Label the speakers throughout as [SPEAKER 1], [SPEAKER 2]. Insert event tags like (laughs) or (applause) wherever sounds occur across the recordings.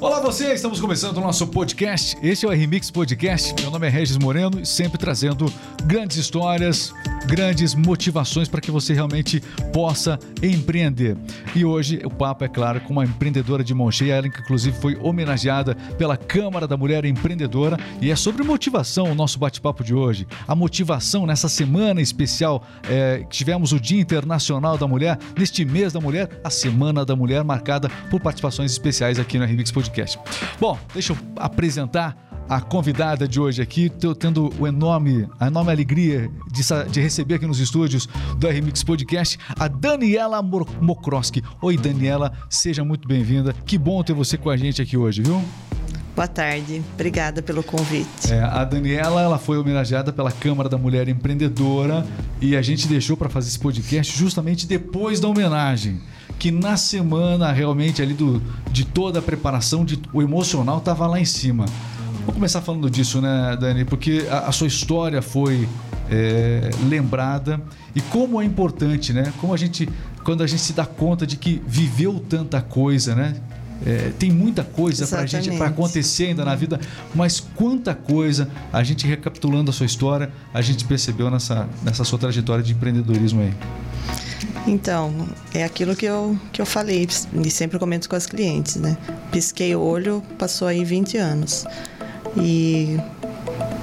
[SPEAKER 1] Olá você, estamos começando o nosso podcast. Este é o Remix Podcast. Meu nome é Regis Moreno e sempre trazendo grandes histórias, grandes motivações para que você realmente possa empreender. E hoje o papo é claro com uma empreendedora de mão cheia, ela que inclusive foi homenageada pela Câmara da Mulher Empreendedora e é sobre motivação o nosso bate-papo de hoje. A motivação nessa semana especial é, tivemos o Dia Internacional da Mulher, neste mês da mulher, a Semana da Mulher marcada por participações especiais aqui no Remix Podcast. Bom, deixa eu apresentar a convidada de hoje aqui. Estou tendo o enorme, a enorme alegria de, de, receber aqui nos estúdios do RMix Podcast a Daniela Mokroski. Oi, Daniela, seja muito bem-vinda. Que bom ter você com a gente aqui hoje, viu?
[SPEAKER 2] Boa tarde, obrigada pelo convite.
[SPEAKER 1] É, a Daniela ela foi homenageada pela Câmara da Mulher Empreendedora e a gente deixou para fazer esse podcast justamente depois da homenagem. Que na semana realmente ali do, de toda a preparação, de, o emocional estava lá em cima. Vou começar falando disso, né, Dani? Porque a, a sua história foi é, lembrada e como é importante, né? Como a gente, quando a gente se dá conta de que viveu tanta coisa, né? É, tem muita coisa para gente para acontecer ainda na vida, mas quanta coisa a gente recapitulando a sua história, a gente percebeu nessa, nessa sua trajetória de empreendedorismo aí.
[SPEAKER 2] Então, é aquilo que eu, que eu falei e sempre comento com as clientes, né? Pisquei o olho, passou aí 20 anos. E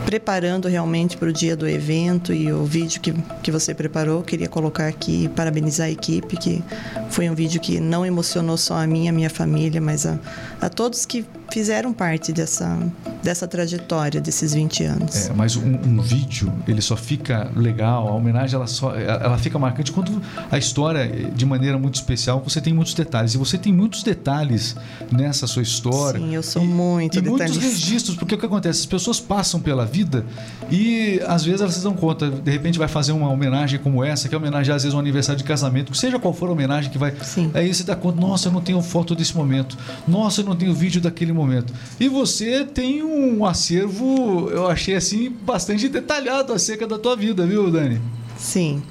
[SPEAKER 2] preparando realmente para o dia do evento e o vídeo que, que você preparou, queria colocar aqui parabenizar a equipe, que foi um vídeo que não emocionou só a mim, a minha família, mas a, a todos que fizeram parte dessa, dessa trajetória desses 20 anos.
[SPEAKER 1] É, mas um, um, vídeo, ele só fica legal, a homenagem ela só ela fica marcante quando a história, de maneira muito especial, você tem muitos detalhes. E você tem muitos detalhes nessa sua história.
[SPEAKER 2] Sim, eu sou e, muito
[SPEAKER 1] E muitos registros, porque o que acontece? As pessoas passam pela vida e às vezes elas se dão conta, de repente vai fazer uma homenagem como essa, que é homenagem às vezes um aniversário de casamento, seja qual for a homenagem que vai. Sim. Aí você dá conta, nossa, eu não tenho foto desse momento. Nossa, eu não tenho vídeo daquele momento. E você tem um acervo, eu achei assim, bastante detalhado acerca da tua vida, viu, Dani?
[SPEAKER 2] Sim.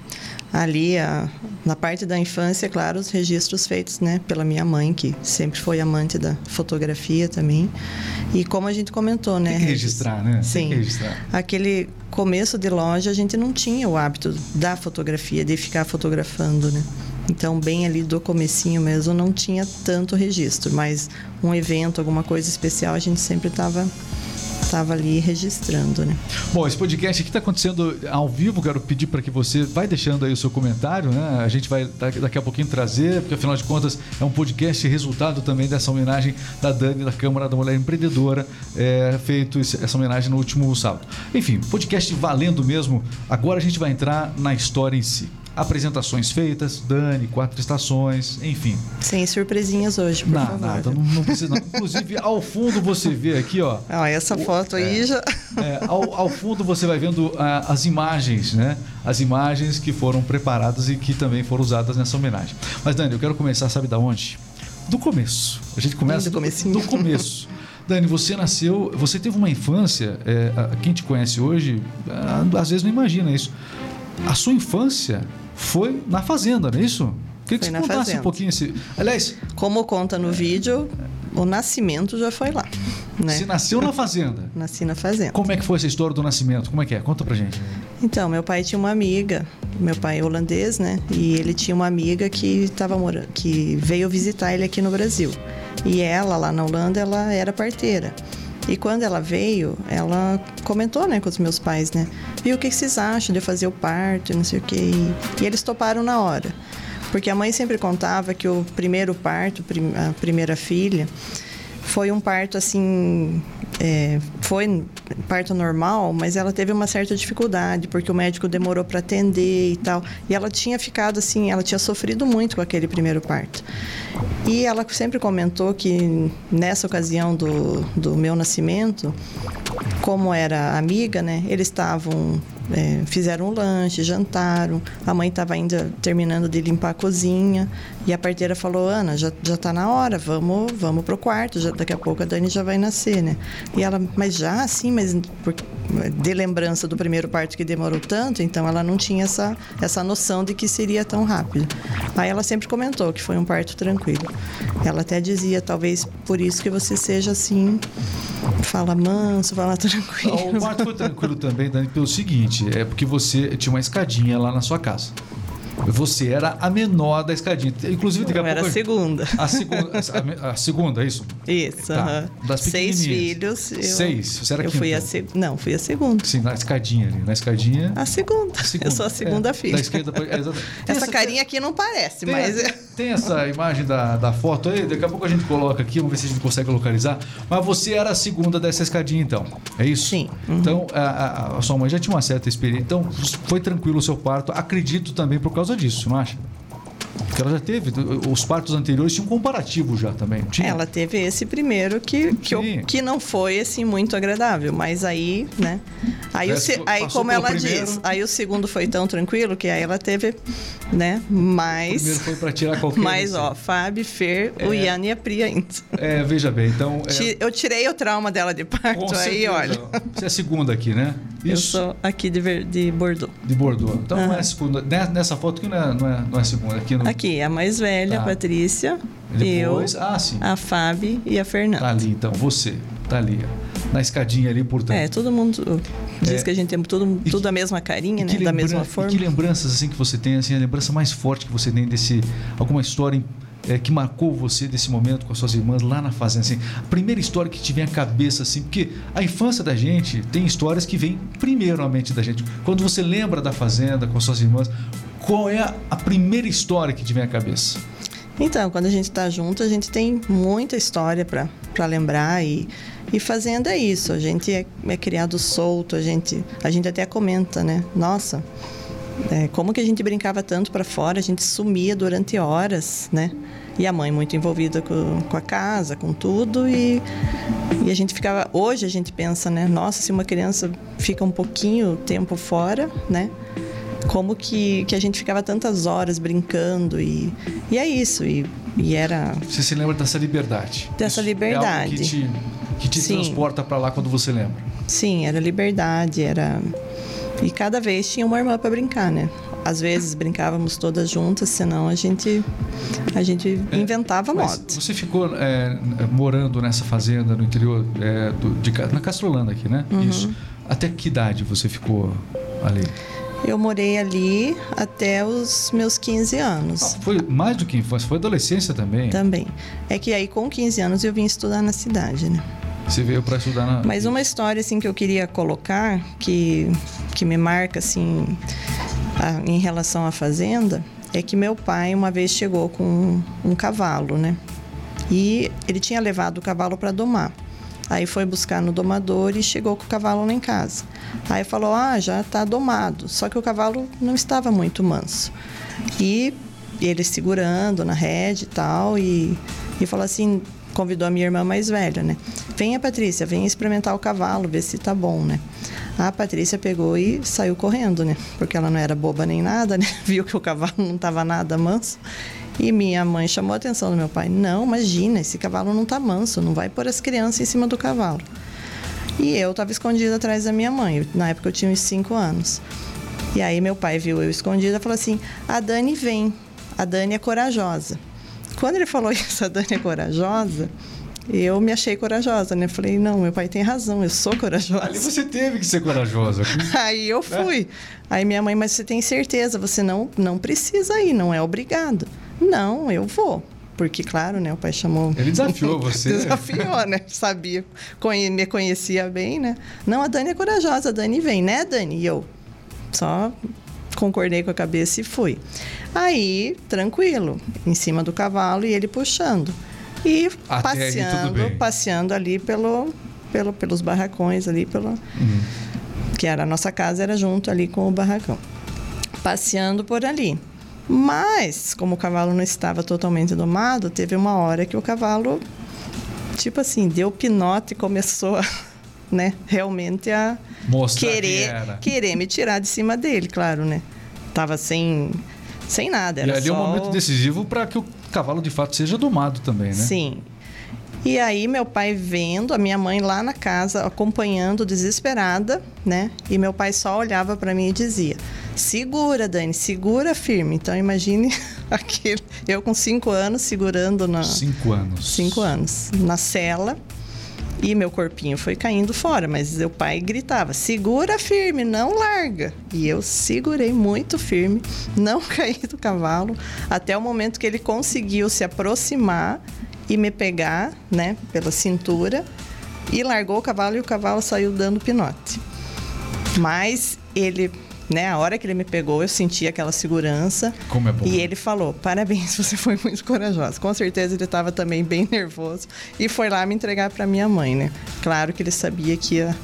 [SPEAKER 2] Ali, a, na parte da infância, claro, os registros feitos né, pela minha mãe, que sempre foi amante da fotografia também. E como a gente comentou, né?
[SPEAKER 1] Tem que registrar, né?
[SPEAKER 2] Sim. Registrar. Aquele começo de loja, a gente não tinha o hábito da fotografia, de ficar fotografando, né? Então, bem ali do comecinho mesmo, não tinha tanto registro, mas um evento, alguma coisa especial, a gente sempre estava estava ali registrando, né?
[SPEAKER 1] Bom, esse podcast aqui está acontecendo ao vivo. Quero pedir para que você vai deixando aí o seu comentário, né? A gente vai daqui a pouquinho trazer, porque afinal de contas é um podcast resultado também dessa homenagem da Dani da Câmara da Mulher Empreendedora, é, feito essa homenagem no último sábado. Enfim, podcast valendo mesmo. Agora a gente vai entrar na história em si apresentações feitas, Dani, quatro estações, enfim.
[SPEAKER 2] Sem surpresinhas hoje, por
[SPEAKER 1] não,
[SPEAKER 2] favor.
[SPEAKER 1] Nada, não, não precisa não. Inclusive, ao fundo você vê aqui, ó.
[SPEAKER 2] Ah, essa foto aí é, já...
[SPEAKER 1] É, ao, ao, fundo você vai vendo ah, as imagens, né? As imagens que foram preparadas e que também foram usadas nessa homenagem. Mas, Dani, eu quero começar, sabe da onde? Do começo. A gente começa
[SPEAKER 2] do,
[SPEAKER 1] do, do começo. Dani, você nasceu, você teve uma infância, é, quem te conhece hoje, às vezes não imagina isso. A sua infância foi na fazenda, não é isso? Queria que você contasse fazenda. um pouquinho esse. Aliás.
[SPEAKER 2] Como conta no vídeo, o nascimento já foi lá. Né?
[SPEAKER 1] Você nasceu na fazenda? (laughs)
[SPEAKER 2] Nasci na fazenda.
[SPEAKER 1] Como é que foi essa história do nascimento? Como é que é? Conta pra gente.
[SPEAKER 2] Então, meu pai tinha uma amiga, meu pai é holandês, né? E ele tinha uma amiga que estava morando, que veio visitar ele aqui no Brasil. E ela, lá na Holanda, ela era parteira. E quando ela veio, ela comentou, né, com os meus pais, né? Viu o que vocês acham de fazer o parto, não sei o quê. E eles toparam na hora. Porque a mãe sempre contava que o primeiro parto, a primeira filha, foi um parto assim. É, foi parto normal, mas ela teve uma certa dificuldade, porque o médico demorou para atender e tal. E ela tinha ficado assim, ela tinha sofrido muito com aquele primeiro parto. E ela sempre comentou que nessa ocasião do, do meu nascimento, como era amiga, né, eles estavam é, fizeram um lanche, jantaram. A mãe estava ainda terminando de limpar a cozinha. E a parteira falou: Ana, já, já tá na hora, vamos, vamos pro quarto. Já, daqui a pouco a Dani já vai nascer, né? E ela, mas já, sim, mas por, de lembrança do primeiro parto que demorou tanto, então ela não tinha essa, essa noção de que seria tão rápido. Aí ela sempre comentou que foi um parto tranquilo. Ela até dizia: talvez por isso que você seja assim, fala manso, fala (laughs) tranquilo.
[SPEAKER 1] O parto foi tranquilo também, Dani, pelo seguinte: é porque você tinha uma escadinha lá na sua casa. Você era a menor da escadinha. Inclusive, daqui a
[SPEAKER 2] Eu era
[SPEAKER 1] pouco.
[SPEAKER 2] a segunda.
[SPEAKER 1] A segunda, (laughs) a, a segunda, é isso?
[SPEAKER 2] Isso,
[SPEAKER 1] Tá. Das
[SPEAKER 2] Seis filhos. Eu,
[SPEAKER 1] Seis? Você era
[SPEAKER 2] eu
[SPEAKER 1] quinta?
[SPEAKER 2] fui a seg... Não, fui a segunda.
[SPEAKER 1] Sim, na escadinha ali. Na escadinha.
[SPEAKER 2] A segunda.
[SPEAKER 1] a segunda.
[SPEAKER 2] Eu sou a segunda
[SPEAKER 1] É,
[SPEAKER 2] filha.
[SPEAKER 1] Da esquerda pra, é, exatamente. Tem
[SPEAKER 2] Essa carinha aqui não parece,
[SPEAKER 1] Tem,
[SPEAKER 2] mas. é-
[SPEAKER 1] tem essa imagem da, da foto aí, daqui a pouco a gente coloca aqui, vamos ver se a gente consegue localizar. Mas você era a segunda dessa escadinha, então. É isso?
[SPEAKER 2] Sim. Uhum.
[SPEAKER 1] Então, a, a- a sua mãe já tinha uma certa experiência. Então, foi tranquilo o seu parto. Acredito também por causa disso, não acha? Porque ela já teve. Os partos anteriores tinham um comparativo já também. Tinha?
[SPEAKER 2] Ela teve esse primeiro que, que, eu- que não foi assim muito agradável, mas aí, né? Aí, o, aí como ela
[SPEAKER 1] primeiro.
[SPEAKER 2] diz, aí o segundo foi tão tranquilo que aí ela teve, né? Mais.
[SPEAKER 1] Primeiro foi para tirar qualquer. (laughs)
[SPEAKER 2] Mas, ó, Fábio, Fer, o Ian e a Pri ainda.
[SPEAKER 1] É, veja bem, então. é,
[SPEAKER 2] Eu tirei o trauma dela de
[SPEAKER 1] com
[SPEAKER 2] parto, aí,
[SPEAKER 1] certeza.
[SPEAKER 2] olha.
[SPEAKER 1] Você é a segunda aqui, né?
[SPEAKER 2] Eu
[SPEAKER 1] Isso.
[SPEAKER 2] sou aqui de, Ver- de Bordeaux.
[SPEAKER 1] De Bordeaux. Então não é segunda. ne- Nessa foto aqui não é, não é, não é segunda. Aqui no,
[SPEAKER 2] Aqui, a mais velha,
[SPEAKER 1] Tá.
[SPEAKER 2] a Patrícia,
[SPEAKER 1] Depois.
[SPEAKER 2] eu,
[SPEAKER 1] Ah, sim.
[SPEAKER 2] a Fábio e a Fernanda.
[SPEAKER 1] Tá ali, então. Você. Tá ali. ó. Na escadinha ali, portanto.
[SPEAKER 2] É, todo mundo diz
[SPEAKER 1] É.
[SPEAKER 2] que a gente tem tudo,
[SPEAKER 1] E
[SPEAKER 2] tudo
[SPEAKER 1] que-
[SPEAKER 2] a mesma carinha, né? Da mesma
[SPEAKER 1] e
[SPEAKER 2] forma.
[SPEAKER 1] que lembranças assim que você tem, assim, a lembrança mais forte que você tem desse. Alguma história é, que marcou você desse momento com as suas irmãs lá na fazenda? Assim, a primeira história que te vem à cabeça, assim, porque a infância da gente tem histórias que vêm primeiro à mente da gente. Quando você lembra da fazenda com as suas irmãs, qual é a, primeira história que te vem à cabeça?
[SPEAKER 2] Então, quando a gente tá junto, a gente tem muita história para lembrar e, e fazenda é isso. A gente é, é criado solto, a gente, a gente até comenta, né? Nossa, é, como que a gente brincava tanto para fora, a gente sumia durante horas, né? E a mãe muito envolvida com, com a casa, com tudo e, e a gente ficava... Hoje a gente pensa, né? Nossa, se uma criança fica um pouquinho tempo fora, né? como que, que a gente ficava tantas horas brincando e, e é isso e, e era
[SPEAKER 1] Você se lembra dessa liberdade?
[SPEAKER 2] Dessa
[SPEAKER 1] Isso É
[SPEAKER 2] liberdade.
[SPEAKER 1] algo que te, que te transporta para lá quando você lembra.
[SPEAKER 2] sim era liberdade era e cada vez tinha uma irmã para brincar né às vezes brincávamos todas juntas senão a gente a gente inventava
[SPEAKER 1] É,
[SPEAKER 2] moda
[SPEAKER 1] Você ficou é, morando nessa fazenda no interior é, do- de, na Castrolanda aqui, né?
[SPEAKER 2] Uhum.
[SPEAKER 1] Isso. Até que idade você ficou ali?
[SPEAKER 2] eu morei ali até os meus 15
[SPEAKER 1] Ah,
[SPEAKER 2] anos
[SPEAKER 1] foi mais do que infância, foi adolescência também.
[SPEAKER 2] também é que aí com 15 anos eu vim estudar na cidade né
[SPEAKER 1] Você veio para estudar na.
[SPEAKER 2] Mas uma história assim que eu queria colocar que que me marca assim a- em relação à fazenda é que meu pai uma vez chegou com um, um cavalo, né? E ele tinha levado o cavalo para domar. Aí foi buscar no domador e chegou com o cavalo lá em casa. Aí falou: "Ah, já está domado". Só que o cavalo não estava muito manso. E ele segurando na rede e tal e e falou assim, convidou a minha irmã mais velha, né? Venha, Patrícia, venha experimentar o cavalo, ver se tá bom, né? A Patrícia pegou e saiu correndo, né? Porque ela não era boba nem nada, né? (laughs) Viu que o cavalo não tava nada manso. E minha mãe chamou a atenção do meu pai. Não, imagina, esse cavalo não tá manso, não vai pôr as crianças em cima do cavalo. E eu estava escondida atrás da minha mãe. Na época eu tinha uns 5 anos. E aí meu pai viu eu escondida e falou assim: a Dani vem, a Dani é corajosa. Quando ele falou (laughs) isso, a Dani é corajosa, eu me achei corajosa, né? Falei: não, meu pai tem razão, eu sou
[SPEAKER 1] Ali
[SPEAKER 2] corajosa.
[SPEAKER 1] você teve que ser corajosa. (laughs)
[SPEAKER 2] Aí eu fui. Aí minha mãe, mas você tem certeza? Você não, não precisa ir, não é obrigado. Não, eu vou. Porque, claro, né? O pai chamou.
[SPEAKER 1] Ele desafiou (laughs) você.
[SPEAKER 2] Desafiou, né? Sabia, conhe- me conhecia bem, né? Não, a Dani é corajosa, a Dani vem, né, Dani? E eu só concordei com a cabeça e fui. Aí, tranquilo, em cima do cavalo e ele puxando. E
[SPEAKER 1] Até aí,
[SPEAKER 2] passeando,
[SPEAKER 1] bem.
[SPEAKER 2] passeando ali pelo, pelo, pelos barracões ali, pelo,
[SPEAKER 1] Uhum.
[SPEAKER 2] que era a nossa casa era junto ali com o barracão. Passeando por ali. Mas, como o cavalo não estava totalmente domado, teve uma hora que o cavalo, tipo assim, deu pinote e começou a, né, realmente a
[SPEAKER 1] Mostrar
[SPEAKER 2] querer,
[SPEAKER 1] era.
[SPEAKER 2] querer me tirar de cima dele, claro, né? Tava sem, sem nada.
[SPEAKER 1] E
[SPEAKER 2] Era
[SPEAKER 1] ali é
[SPEAKER 2] só...
[SPEAKER 1] um momento decisivo para que o cavalo de fato seja domado também, né?
[SPEAKER 2] Sim. E aí meu pai vendo, a minha mãe lá na casa acompanhando desesperada, né? E meu pai só olhava para mim e dizia: "Segura, Dani, segura firme". Então imagine (laughs) aquele, eu com cinco anos segurando na
[SPEAKER 1] Cinco anos.
[SPEAKER 2] cinco anos na cela e meu corpinho foi caindo fora, mas meu pai gritava: "Segura firme, não larga". E eu segurei muito firme, (laughs) não (laughs) caí do cavalo até o momento que ele conseguiu se aproximar e me pegar, né, pela cintura e largou o cavalo e o cavalo saiu dando pinote. Mas ele, né, a hora que ele me pegou, eu senti aquela segurança.
[SPEAKER 1] Como é bom.
[SPEAKER 2] E ele falou: "Parabéns, (laughs) você foi muito corajosa". Com certeza ele estava também bem (laughs) nervoso e foi lá me entregar para minha mãe, né? Claro que ele sabia que ia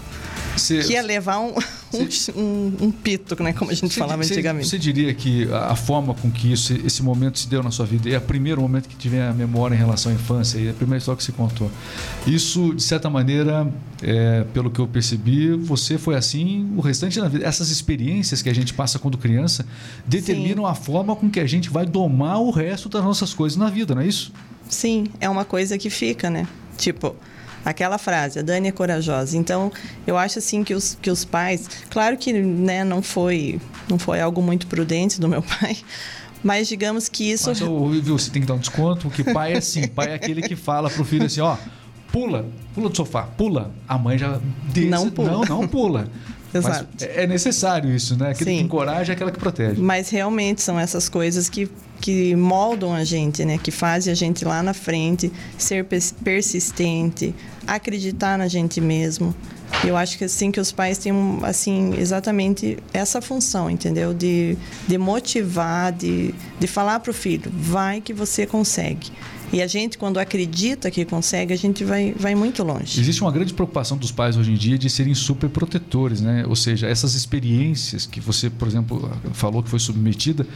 [SPEAKER 1] Você-
[SPEAKER 2] que ia levar um, (laughs) um, um, um pito, né, como a gente
[SPEAKER 1] Você-
[SPEAKER 2] falava antigamente.
[SPEAKER 1] Você diria que a, a forma com que isso, esse momento se deu na sua vida é o primeiro momento que tiver a memória em relação à infância e é a primeira história que se contou. Isso, de certa maneira, é, pelo que eu percebi, você foi assim o restante da vida. Essas experiências que a gente passa quando criança determinam a forma com que a gente vai domar o resto das nossas coisas na vida, não é isso?
[SPEAKER 2] Sim, é uma coisa que fica, né? Tipo, aquela frase, a Dani é corajosa. Então, eu acho assim que os, que os pais, claro que né, não foi não foi algo muito prudente do meu (laughs) pai, mas digamos que isso
[SPEAKER 1] Mas, ô, viu, você tem que dar um desconto, porque pai é assim, pai é aquele que fala pro filho assim, ó, pula, pula do sofá, pula. A mãe já desce,
[SPEAKER 2] Não pula.
[SPEAKER 1] Não, não pula. (laughs) Mas
[SPEAKER 2] Exato.
[SPEAKER 1] é é necessário isso, né? Aquele que
[SPEAKER 2] Sim.
[SPEAKER 1] encoraja é aquela que protege.
[SPEAKER 2] Mas realmente são essas coisas que, que moldam a gente, né? Que fazem a gente lá na frente ser pers- persistente, acreditar na gente mesmo. Eu acho que assim que os pais têm assim exatamente essa função, entendeu? De, de motivar, de, de falar para o filho, vai que você consegue. E a gente quando acredita que consegue, a gente vai, vai muito longe.
[SPEAKER 1] Existe uma grande preocupação dos pais hoje em dia de serem super protetores, né? Ou seja, essas experiências que você, por exemplo, falou que foi submetida,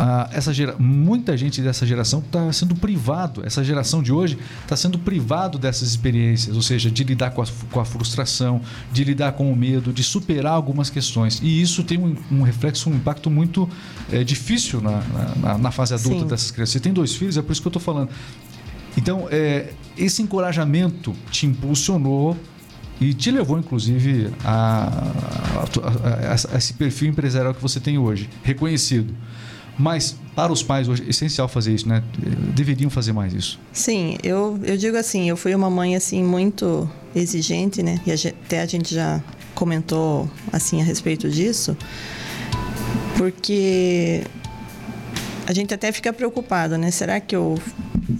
[SPEAKER 1] ah, essa gera... muita gente dessa geração está sendo privado, essa geração de hoje está sendo privado dessas experiências, ou seja, de lidar com a, com a frustração, de lidar com o medo, de superar algumas questões. E isso tem um, um reflexo, um impacto muito eh, difícil na, na, na fase adulta
[SPEAKER 2] Sim.
[SPEAKER 1] dessas crianças. Você tem dois filhos, é por isso que eu estou falando. Então, é, esse encorajamento te impulsionou e te levou, inclusive, a, a- a- a esse perfil empresarial que você tem hoje, reconhecido. Mas, para os pais hoje, é essencial fazer isso, né? Deveriam fazer mais isso.
[SPEAKER 2] Sim, eu, eu digo assim, eu fui uma mãe assim muito exigente, né? E a gen- até a gente já comentou assim a respeito disso, porque a gente até fica preocupada, né? Será que eu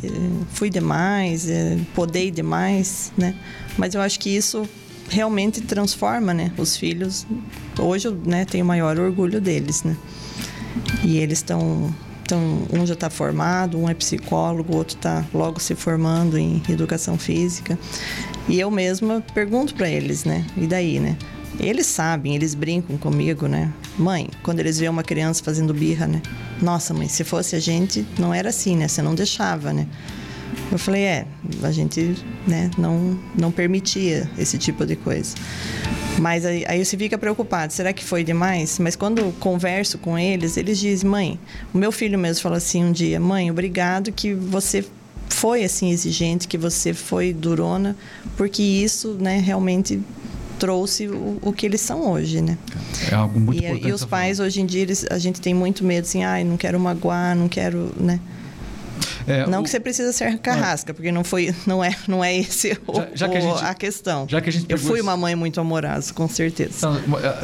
[SPEAKER 2] eh, fui demais, eh, podei demais, né? Mas eu acho que isso realmente transforma, né? Os filhos. Hoje né, tenho maior orgulho deles, né? E eles estão. Então, um já está formado, um é psicólogo, o outro está logo se formando em educação física. E eu mesma pergunto para eles, né? E daí, né? Eles sabem, eles brincam comigo, né? Mãe, quando eles veem uma criança fazendo birra, né? Nossa, mãe, se fosse a gente, não era assim, né? Você não deixava, né? Eu falei, é, a gente né, não, não permitia esse tipo de coisa. Mas aí, aí você fica preocupado, será que foi demais? Mas quando eu converso com eles, eles dizem, mãe, o meu filho mesmo falou assim um dia, mãe, obrigado que você foi assim exigente, que você foi durona, porque isso né, realmente trouxe o, o que eeles são hoje, né?
[SPEAKER 1] É algo muito
[SPEAKER 2] E,
[SPEAKER 1] importante.
[SPEAKER 2] e os pais hoje em dia, eles, a gente tem muito medo, assim, ai, não quero magoar, não quero, né?
[SPEAKER 1] É,
[SPEAKER 2] Não
[SPEAKER 1] o-
[SPEAKER 2] que você precisa ser carrasca, porque não foi, não é, não é esse o-
[SPEAKER 1] Já- já que a gente-
[SPEAKER 2] a questão.
[SPEAKER 1] já que a gente
[SPEAKER 2] Eu fui
[SPEAKER 1] esse-
[SPEAKER 2] uma mãe muito amorosa, com certeza.
[SPEAKER 1] Então,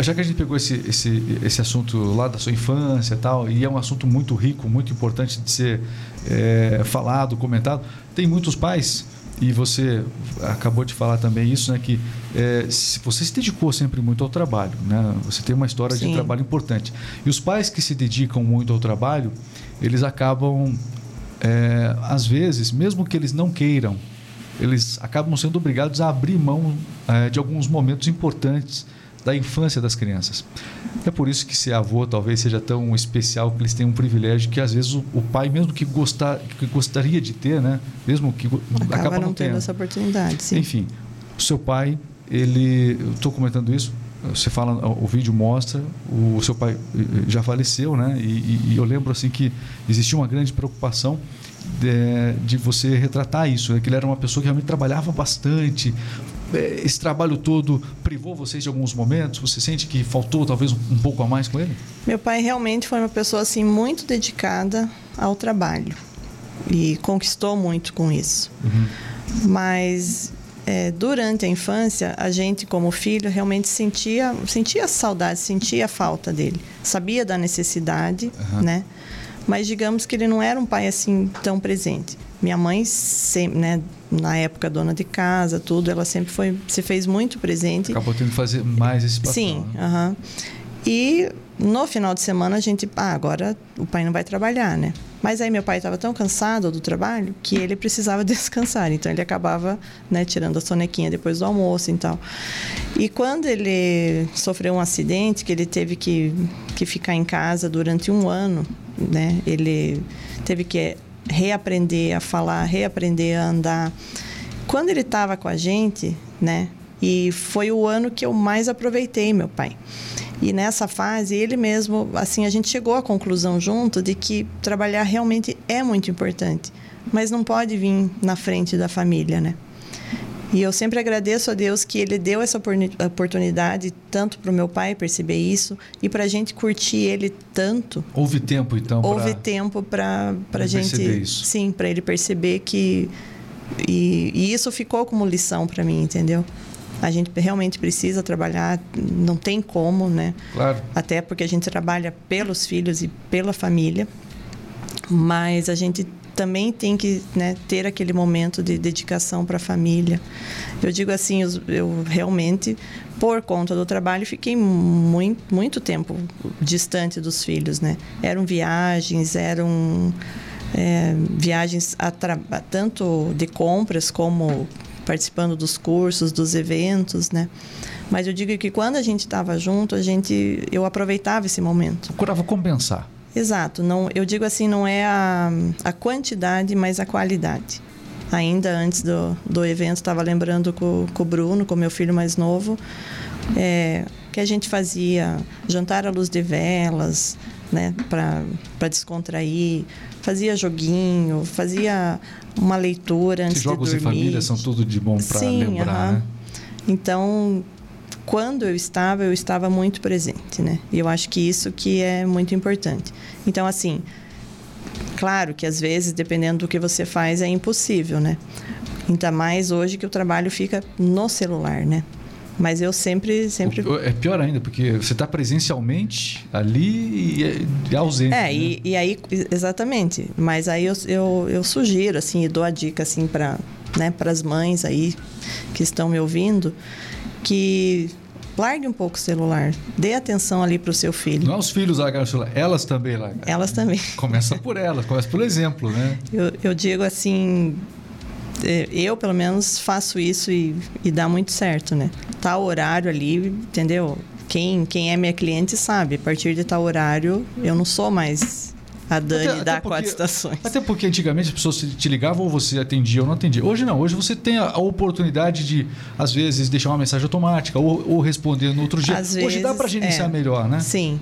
[SPEAKER 1] já que a gente pegou esse, esse, esse assunto lá da sua infância e tal, e é um assunto muito rico, muito importante de ser é, falado, comentado, tem muitos pais, e você acabou de falar também isso, né, que é, se- você se dedicou sempre muito ao trabalho, né? Você tem uma história de
[SPEAKER 2] Sim.
[SPEAKER 1] trabalho importante. E os pais que se dedicam muito ao trabalho, eles acabam, é, às vezes, mesmo que eles não queiram, eles acabam sendo obrigados a abrir mão eh, de alguns momentos importantes da infância das crianças. É por isso que ser avô talvez seja tão especial, que eles têm um privilégio que às vezes o, o pai, mesmo que, gostar, que gostaria de ter, né? mesmo que
[SPEAKER 2] Acaba,
[SPEAKER 1] acaba
[SPEAKER 2] não tendo. essa oportunidade, sim.
[SPEAKER 1] Enfim, o seu pai ele, eu estou comentando isso, você fala, o vídeo mostra, o seu pai já faleceu, né? E, e eu lembro assim que existia uma grande preocupação de, de você retratar isso, né? que ele era uma pessoa que realmente trabalhava bastante. É, esse trabalho todo privou vocês de alguns momentos? Você sente que faltou talvez um pouco a mais com ele?
[SPEAKER 2] Meu pai realmente foi uma pessoa assim muito dedicada ao trabalho e conquistou muito com isso. Uhum. Mas é, durante a infância, a gente, como filho, realmente sentia, sentia saudade, sentia a falta dele. Sabia da necessidade, uhum. né? Mas digamos que ele não era um pai assim tão presente. Minha mãe, sempre, né, na época dona de casa, tudo, ela sempre foi, se fez muito presente.
[SPEAKER 1] Acabou tendo que fazer mais esse papel.
[SPEAKER 2] Sim, né? Uhum. E no final de semana a gente, ah, agora o pai não vai trabalhar, né? Mas aí meu pai estava tão cansado do trabalho que ele precisava (laughs) descansar, então ele acabava, né, tirando a sonequinha depois do almoço e tal. E quando ele sofreu um acidente, que ele teve que, que ficar em casa durante um ano, né? Ele teve que reaprender a falar, reaprender a andar. Quando ele estava com a gente, né? E foi o ano que eu mais aproveitei meu pai. E nessa fase, ele mesmo, assim, a gente chegou à conclusão junto de que trabalhar realmente é muito importante, mas não pode vir na frente da família, né? E eu sempre agradeço a Deus que Ele deu essa oportunidade tanto para o meu pai perceber isso e para a gente curtir Ele tanto.
[SPEAKER 1] Houve tempo então.
[SPEAKER 2] Houve pra... tempo para para gente.
[SPEAKER 1] Perceber isso.
[SPEAKER 2] Sim, para ele perceber que e, e isso ficou como lição para mim, entendeu? A gente realmente precisa trabalhar, não tem como, né?
[SPEAKER 1] Claro.
[SPEAKER 2] Até porque a gente trabalha pelos filhos e pela família, mas a gente também tem que né, ter aquele momento de dedicação para a família. Eu digo assim, eu realmente, por conta do trabalho, fiquei muito, muito tempo distante dos filhos, né? Eram viagens, eram é, viagens a tanto de compras como participando dos cursos, dos eventos, né? Mas eu digo que quando a gente estava junto, a gente, eu aproveitava esse momento.
[SPEAKER 1] Procurava compensar.
[SPEAKER 2] Exato. Não, eu digo assim, não é a, a quantidade, mas a qualidade. Ainda antes do, do evento, estava lembrando com, com o Bruno, com meu filho mais novo, é, que a gente fazia jantar à luz de velas, né, para descontrair, fazia joguinho, fazia uma leitura antes
[SPEAKER 1] jogos
[SPEAKER 2] de dormir.
[SPEAKER 1] Jogos família são tudo de bom para lembrar, né?
[SPEAKER 2] Então, quando eu estava, eu estava muito presente, né? E eu acho que isso que é muito importante. Então, assim, claro que às vezes, dependendo do que você faz, é impossível, né? Ainda mais hoje que o trabalho fica no celular, né? Mas eu sempre, sempre.
[SPEAKER 1] É pior ainda, porque você está presencialmente ali e é ausente.
[SPEAKER 2] É, né? e, e aí, exatamente. Mas aí eu, eu, eu sugiro, assim, e dou a dica, assim, para né, as mães aí que estão me ouvindo, que largue um pouco o celular, dê atenção ali para o seu filho.
[SPEAKER 1] Não é os filhos largaram o celular, elas também largaram.
[SPEAKER 2] Elas também.
[SPEAKER 1] Começa por elas, começa pelo exemplo, né?
[SPEAKER 2] Eu, eu digo assim, é, eu pelo menos faço isso e, e dá muito certo, né? O horário ali, entendeu? Quem, quem é minha cliente sabe, a partir de tal horário eu não sou mais a Dani até, da quatro estações.
[SPEAKER 1] Até porque antigamente as pessoas te ligavam ou você atendia ou não atendia. Hoje não, hoje você tem a, oportunidade de, às vezes, deixar uma mensagem automática ou, ou responder no outro dia.
[SPEAKER 2] Às
[SPEAKER 1] hoje
[SPEAKER 2] vezes,
[SPEAKER 1] dá para gerenciar
[SPEAKER 2] é,
[SPEAKER 1] melhor, né?
[SPEAKER 2] Sim.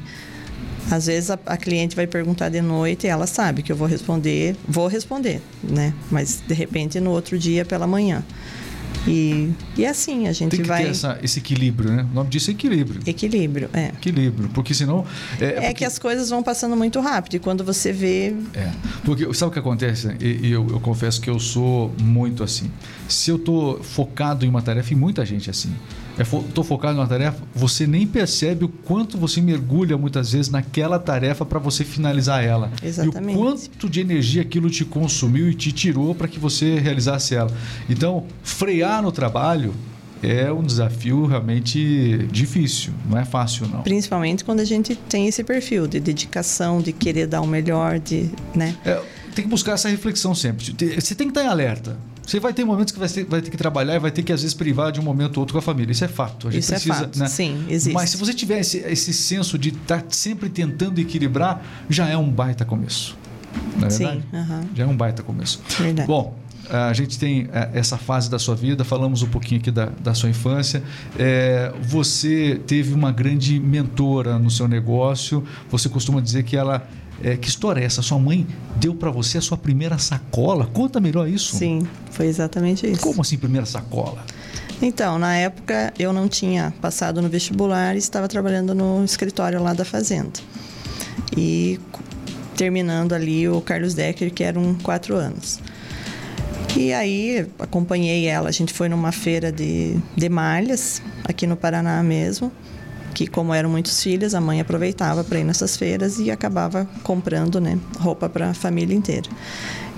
[SPEAKER 2] Às vezes a, a, cliente vai perguntar de noite e ela sabe que eu vou responder, vou responder, né? Mas de repente no outro dia pela manhã. E, e assim, a gente
[SPEAKER 1] Tem que
[SPEAKER 2] vai.
[SPEAKER 1] ter essa, esse equilíbrio, né? O nome disso é equilíbrio.
[SPEAKER 2] Equilíbrio, é.
[SPEAKER 1] Equilíbrio, porque senão.
[SPEAKER 2] É, é,
[SPEAKER 1] porque...
[SPEAKER 2] que as coisas vão passando muito rápido e quando você vê.
[SPEAKER 1] É. Porque sabe o que acontece? E, eu, eu confesso que eu sou muito assim. Se eu estou focado em uma tarefa, e muita gente é assim estou é focado numa tarefa, você nem percebe o quanto você mergulha muitas vezes naquela tarefa para você finalizar ela.
[SPEAKER 2] Exatamente.
[SPEAKER 1] E o quanto de energia aquilo te consumiu e te tirou para que você realizasse ela. Então, frear no trabalho é um desafio realmente difícil, não é fácil não.
[SPEAKER 2] Principalmente quando a gente tem esse perfil de dedicação, de querer dar o melhor, de, né?
[SPEAKER 1] É, tem que buscar essa reflexão sempre. Você tem que estar em alerta. Você vai ter momentos que vai ter, vai ter, que trabalhar e vai ter que, às vezes, privar de um momento ou outro com a família. Isso é fato. A gente
[SPEAKER 2] Isso
[SPEAKER 1] é precisa,
[SPEAKER 2] é fato.
[SPEAKER 1] Né?
[SPEAKER 2] Sim, existe.
[SPEAKER 1] Mas se você tiver esse, esse senso de estar tá sempre tentando equilibrar, já é um baita começo. Não é
[SPEAKER 2] Sim,
[SPEAKER 1] verdade?
[SPEAKER 2] uhum.
[SPEAKER 1] Já é um baita começo.
[SPEAKER 2] Verdade.
[SPEAKER 1] Bom, a gente tem é, essa fase da sua vida, falamos um pouquinho aqui da, da sua infância. É, você teve uma grande mentora no seu negócio. Você costuma dizer que ela é, que história é essa? Sua mãe deu para você a sua primeira sacola? Conta melhor isso.
[SPEAKER 2] Sim, foi exatamente isso.
[SPEAKER 1] Como assim, primeira sacola?
[SPEAKER 2] Então, na época eu não tinha passado no vestibular e estava trabalhando no escritório lá da fazenda. E terminando ali o Carlos Decker, que eram quatro anos. E aí acompanhei ela, a gente foi numa feira de, de malhas, aqui no Paraná mesmo, que como eram muitos filhos, a mãe aproveitava para ir nessas feiras e acabava comprando, né, roupa para a família inteira.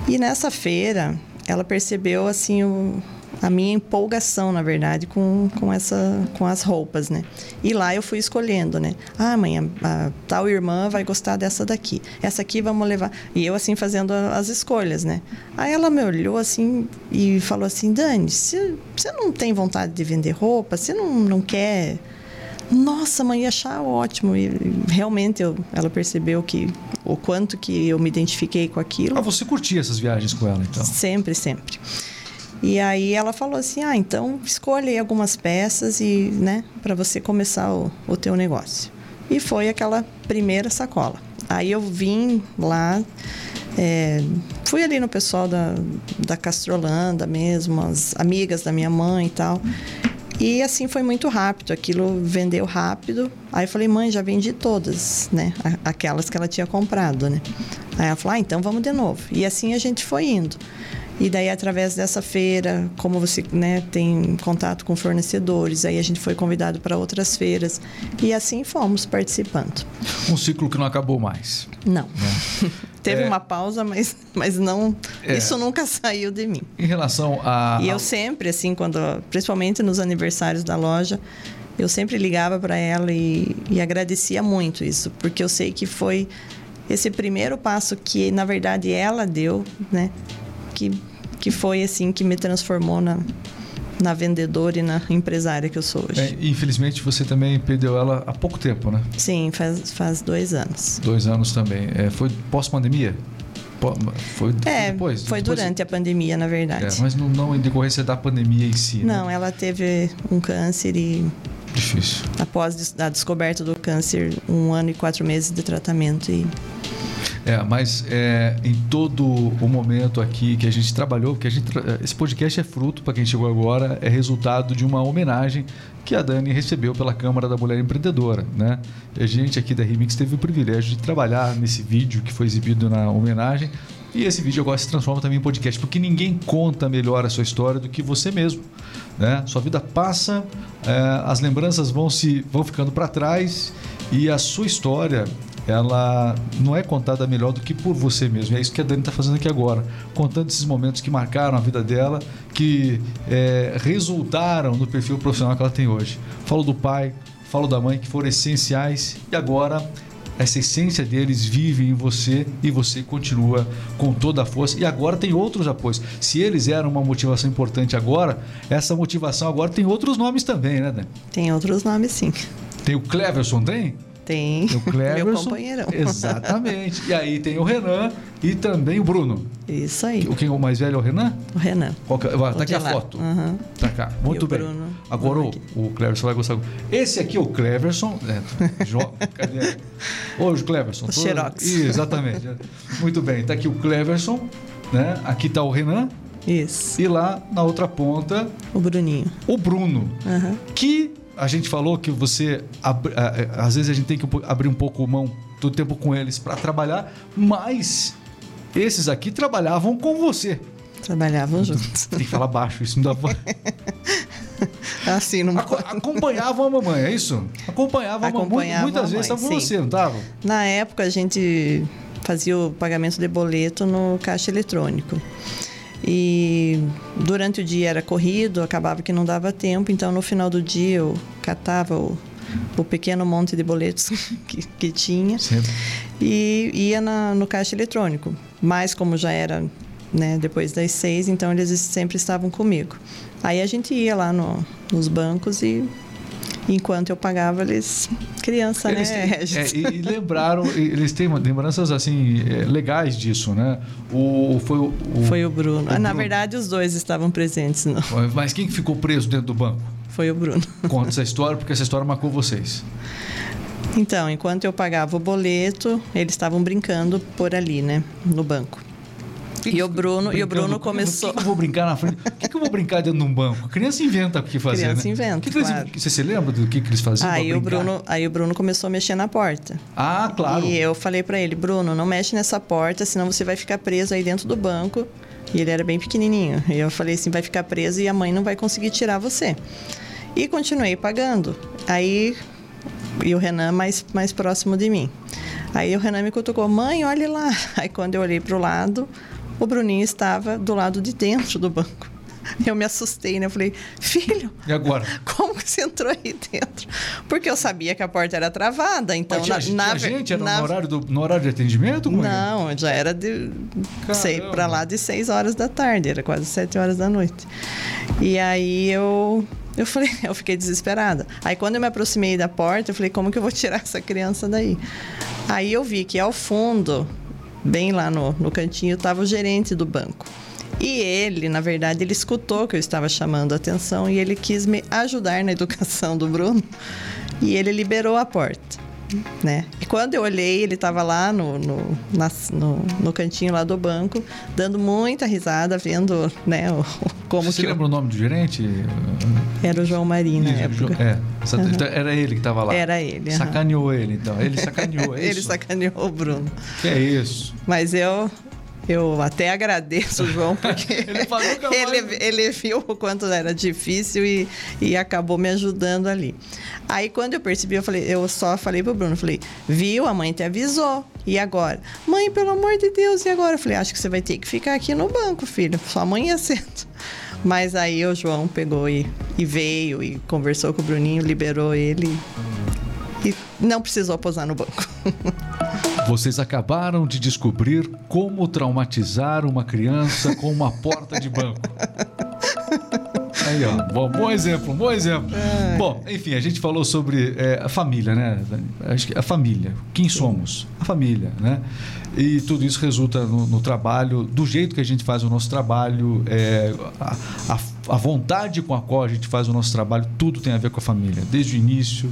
[SPEAKER 2] E nessa feira, ela percebeu assim o, a minha empolgação, na verdade, com, com, essa, com as roupas, né? E lá eu fui escolhendo, né? Ah, mãe, a, a tal irmã vai gostar dessa daqui. Essa aqui vamos levar. E eu, assim, fazendo as escolhas, né? Aí ela me olhou, assim, e falou assim, Dani, você não tem vontade de vender roupa? Você não, não quer nossa, mãe achar ótimo. E realmente eu, ela percebeu que o quanto que eu me identifiquei com aquilo.
[SPEAKER 1] Ah, você curtia essas viagens com ela, então?
[SPEAKER 2] Sempre, sempre. E aí ela falou assim: "Ah, então escolhe aí algumas peças e, né, para você começar o, o teu negócio". E foi aquela primeira sacola. Aí eu vim lá, é, fui ali no pessoal da, da Castrolanda mesmo, as amigas da minha mãe e tal. E assim foi muito rápido, aquilo vendeu rápido. Aí eu falei, mãe, já vendi todas, né? Aquelas que ela tinha comprado, né? Aí ela falou, ah, então vamos de novo. E assim a gente foi indo. E daí, através dessa feira, como você né, tem contato com fornecedores, aí a gente foi convidado para outras feiras. E assim fomos participando.
[SPEAKER 1] Um ciclo que não acabou mais.
[SPEAKER 2] Não. Né? (laughs) Teve é... uma pausa, mas, mas não. É... Isso nunca (laughs) saiu de mim.
[SPEAKER 1] Em relação a.
[SPEAKER 2] E eu sempre, assim, quando. Principalmente nos aniversários da loja, eu sempre ligava para ela e, e agradecia muito isso, porque eu sei que foi esse primeiro passo que, na verdade, ela deu, né? Que, que foi assim que me transformou na, na vendedora e na empresária que eu sou hoje.
[SPEAKER 1] É, infelizmente você também perdeu ela há pouco tempo, né?
[SPEAKER 2] Sim, faz, faz dois anos.
[SPEAKER 1] Dois anos também. É, foi pós-pandemia?
[SPEAKER 2] Foi é, depois? Foi depois... durante a pandemia, na verdade.
[SPEAKER 1] É, mas não, não em decorrência da pandemia em si.
[SPEAKER 2] Né? Não, né? ela teve um câncer e.
[SPEAKER 1] Difícil.
[SPEAKER 2] Após a descoberta do câncer, um ano e quatro meses de tratamento e
[SPEAKER 1] é, mas é, em todo o momento aqui que a gente trabalhou, porque a gente, esse podcast é fruto, para quem chegou agora, é resultado de uma homenagem que a Dani recebeu pela Câmara da Mulher Empreendedora. Né? a gente aqui da Remix teve o privilégio de trabalhar nesse vídeo que foi exibido na homenagem. E esse vídeo agora se transforma também em podcast, porque ninguém conta melhor a sua história do que você mesmo. Né? Sua vida passa, é, as lembranças vão se vão ficando para trás e a sua história ela não é contada melhor do que por você mesmo. E é isso que a Dani está fazendo aqui agora, contando esses momentos que marcaram a vida dela, que é, resultaram no perfil profissional que ela tem hoje. Falo do pai, falo da mãe, que foram essenciais e agora essa essência deles vive em você e você continua com toda a força. E agora tem outros apoios. Se eles eram uma motivação importante agora, essa motivação agora tem outros nomes também, né, Dani?
[SPEAKER 2] Tem outros nomes, sim.
[SPEAKER 1] Tem o Cleverson, tem?
[SPEAKER 2] Tem. O (laughs) Cleverson. Meu companheirão.
[SPEAKER 1] Exatamente. E aí tem o Renan e também o Bruno.
[SPEAKER 2] Isso aí.
[SPEAKER 1] O quem é o mais velho é o Renan?
[SPEAKER 2] O Renan.
[SPEAKER 1] Qual que, tá aqui a foto.
[SPEAKER 2] Uhum.
[SPEAKER 1] Tá cá. Muito bem. Bruno, Agora o, o Cleverson vai gostar. Esse aqui é o Cleverson. É, (laughs) jo... Cadê? Ô, Cleverson.
[SPEAKER 2] O todo... Xerox.
[SPEAKER 1] Exatamente. (laughs) Muito bem. Tá aqui o Cleverson. Né? Aqui tá o Renan.
[SPEAKER 2] Isso.
[SPEAKER 1] E lá na outra ponta.
[SPEAKER 2] O Bruninho.
[SPEAKER 1] O Bruno.
[SPEAKER 2] Uhum.
[SPEAKER 1] Que a gente falou que você às vezes a gente tem que abrir um pouco mão do tempo com eles para trabalhar, mas esses aqui trabalhavam com você.
[SPEAKER 2] Trabalhavam juntos. (laughs)
[SPEAKER 1] Tem que falar baixo, isso não dá pra... (laughs)
[SPEAKER 2] assim, não...
[SPEAKER 1] Acompanhavam a mamãe, é isso? Acompanhavam a mamãe. Muitas vezes estava com você, não estava?
[SPEAKER 2] Na época a gente fazia o pagamento de boleto no caixa eletrônico. E durante o dia era corrido, acabava que não dava tempo, então no final do dia eu catava o, o pequeno monte de boletos (laughs) que, que tinha e ia na, no caixa eletrônico. Mas como já era né, depois das seis, então eles sempre estavam comigo. Aí a gente ia lá no, nos bancos e, Enquanto eu pagava, eles. Criança,
[SPEAKER 1] eles
[SPEAKER 2] né,
[SPEAKER 1] têm, (laughs) é, e, e, lembraram, eles têm lembranças assim, é, legais disso, né? O, foi, o,
[SPEAKER 2] foi o Bruno. O Na Bruno. verdade, os dois estavam presentes. Não.
[SPEAKER 1] Mas quem ficou preso dentro do banco?
[SPEAKER 2] Foi o Bruno. (laughs)
[SPEAKER 1] Conta essa história, porque essa história marcou vocês.
[SPEAKER 2] Então, enquanto eu pagava o boleto, eles estavam brincando por ali, né? No banco. E o Bruno, e o Bruno começou.
[SPEAKER 1] O que, eu vou brincar na frente? O que, que eu vou brincar dentro de um banco? A criança inventa o que fazer.
[SPEAKER 2] Criança
[SPEAKER 1] né?
[SPEAKER 2] inventa. Que
[SPEAKER 1] claro. Você se lembra do que, que eles faziam?
[SPEAKER 2] Aí o, Bruno, aí o Bruno começou a mexer na porta.
[SPEAKER 1] Ah, claro.
[SPEAKER 2] E eu falei para ele, Bruno, não mexe nessa porta, senão você vai ficar preso aí dentro do banco. E ele era bem pequenininho. E eu falei assim, vai ficar preso e a mãe não vai conseguir tirar você. E continuei pagando. Aí e o Renan mais, mais próximo de mim. Aí o Renan me cutucou, mãe, olhe lá. (laughs) Aí quando eu olhei para o lado, o Bruninho estava do lado de dentro do banco. (laughs) Eu me assustei, né? Eu falei, filho.
[SPEAKER 1] E agora? (laughs)
[SPEAKER 2] Como que você entrou aí dentro? Porque eu sabia que a porta era travada. Então,
[SPEAKER 1] Mas na, tinha na, gente? Era na... no, horário do, no horário de atendimento?
[SPEAKER 2] É Não, é? já era de. Caramba. Sei, pra lá de 6 horas da tarde, era quase 7 horas da noite. E aí eu. Eu falei, (laughs) eu fiquei desesperada. Aí quando eu me aproximei da porta, eu falei, como que eu vou tirar essa criança daí? Aí eu vi que ao fundo bem lá no, no cantinho, estava o gerente do banco. E ele, na verdade, ele escutou que eu estava chamando a atenção e ele quis me ajudar na educação do Bruno. E ele liberou a porta né? E quando eu olhei, ele estava lá no, no, na, no, no, cantinho lá do banco, dando muita risada, vendo, né, o, como
[SPEAKER 1] Você
[SPEAKER 2] que...
[SPEAKER 1] lembra o nome do gerente?
[SPEAKER 2] Era o João Marinho na época.
[SPEAKER 1] É, uhum. então era ele que estava lá.
[SPEAKER 2] Era ele.
[SPEAKER 1] Uhum. Sacaneou ele, então. Ele sacaneou, é (laughs)
[SPEAKER 2] Ele sacaneou o Bruno.
[SPEAKER 1] Que é isso.
[SPEAKER 2] Mas eu eu até agradeço o João, porque (laughs) ele, (laughs) ele, ele, viu o quanto era difícil e, e acabou me ajudando ali. Aí quando eu percebi, eu falei, eu só falei pro Bruno, falei, viu, a mãe te avisou. E agora? Mãe, pelo amor de Deus, e agora? Eu falei, acho que você vai ter que ficar aqui no banco, filho. Sua mãe é cedo. (laughs) Mas aí o João pegou e, e veio e conversou com o Bruninho, liberou ele e não precisou posar no banco. (laughs)
[SPEAKER 1] Vocês acabaram de descobrir como traumatizar uma criança com uma porta de banco. Aí, ó. Bom, bom exemplo, bom exemplo. É. Bom, enfim, a gente falou sobre é, a família, né? Acho que a família. Quem somos? A família, né? E tudo isso resulta no, no trabalho, do jeito que a gente faz o nosso trabalho, é, a, a, a vontade com a qual a gente faz o nosso trabalho, tudo tem a ver com a família. Desde o início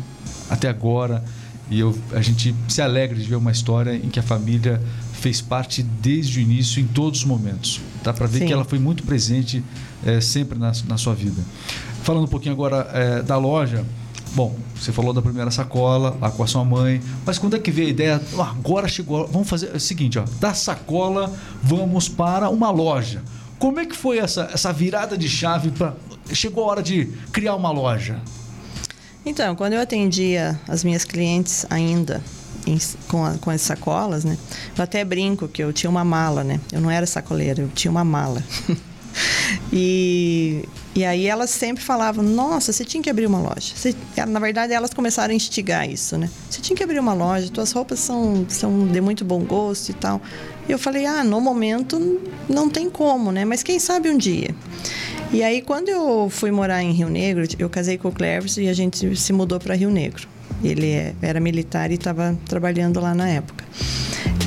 [SPEAKER 1] até agora. E eu, a gente se alegra de ver uma história em que a família fez parte desde o início, em todos os momentos. Dá para ver Sim. que ela foi muito presente é, sempre na, na, sua vida. Falando um pouquinho agora é, da loja. Bom, você falou da primeira sacola lá com a sua mãe, mas quando é que veio a ideia? agora chegou, vamos fazer é o seguinte, ó, da sacola vamos para uma loja. Como é que foi essa, essa virada de chave para chegou a hora de criar uma loja?
[SPEAKER 2] Então, quando eu atendia as minhas clientes ainda em, com, a, com as sacolas, né? Eu até brinco que eu tinha uma mala, né? Eu não era sacoleira, eu tinha uma mala. (laughs) e, e aí elas sempre falavam, nossa, você tinha que abrir uma loja. Você, na verdade, elas começaram a instigar isso, né? Você tinha que abrir uma loja, tuas roupas são, são de muito bom gosto e tal. E eu falei, ah, no momento não tem como, né? Mas quem sabe um dia. E aí, quando eu fui morar em Rio Negro, eu casei com o Cleves e a gente se mudou para Rio Negro. Ele é, era militar e estava trabalhando lá na época.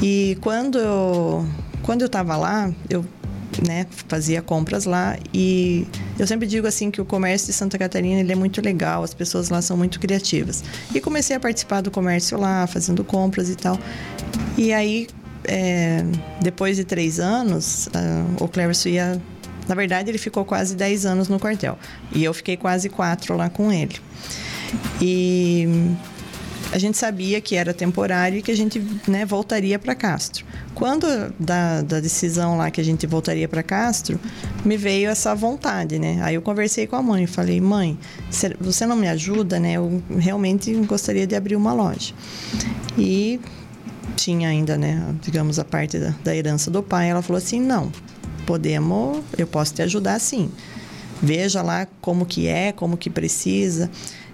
[SPEAKER 2] E quando eu quando eu estava lá, eu né, fazia compras lá e eu sempre digo assim que o comércio de Santa Catarina ele é muito legal, as pessoas lá são muito criativas. E comecei a participar do comércio lá, fazendo compras e tal. E aí, é, depois de três anos, uh, o Cleverson ia na verdade, ele ficou quase 10 anos no quartel. E eu fiquei quase quatro lá com ele. E a gente sabia que era temporário e que a gente né, voltaria para Castro. Quando da, da, decisão lá que a gente voltaria para Castro, me veio essa vontade, né? Aí eu conversei com a mãe falei, mãe, você não me ajuda, né? Eu realmente gostaria de abrir uma loja. E tinha ainda, né, digamos, a parte da, da herança do pai. Ela falou assim, não, podemos, eu posso te ajudar sim. Veja lá como que é, como que precisa.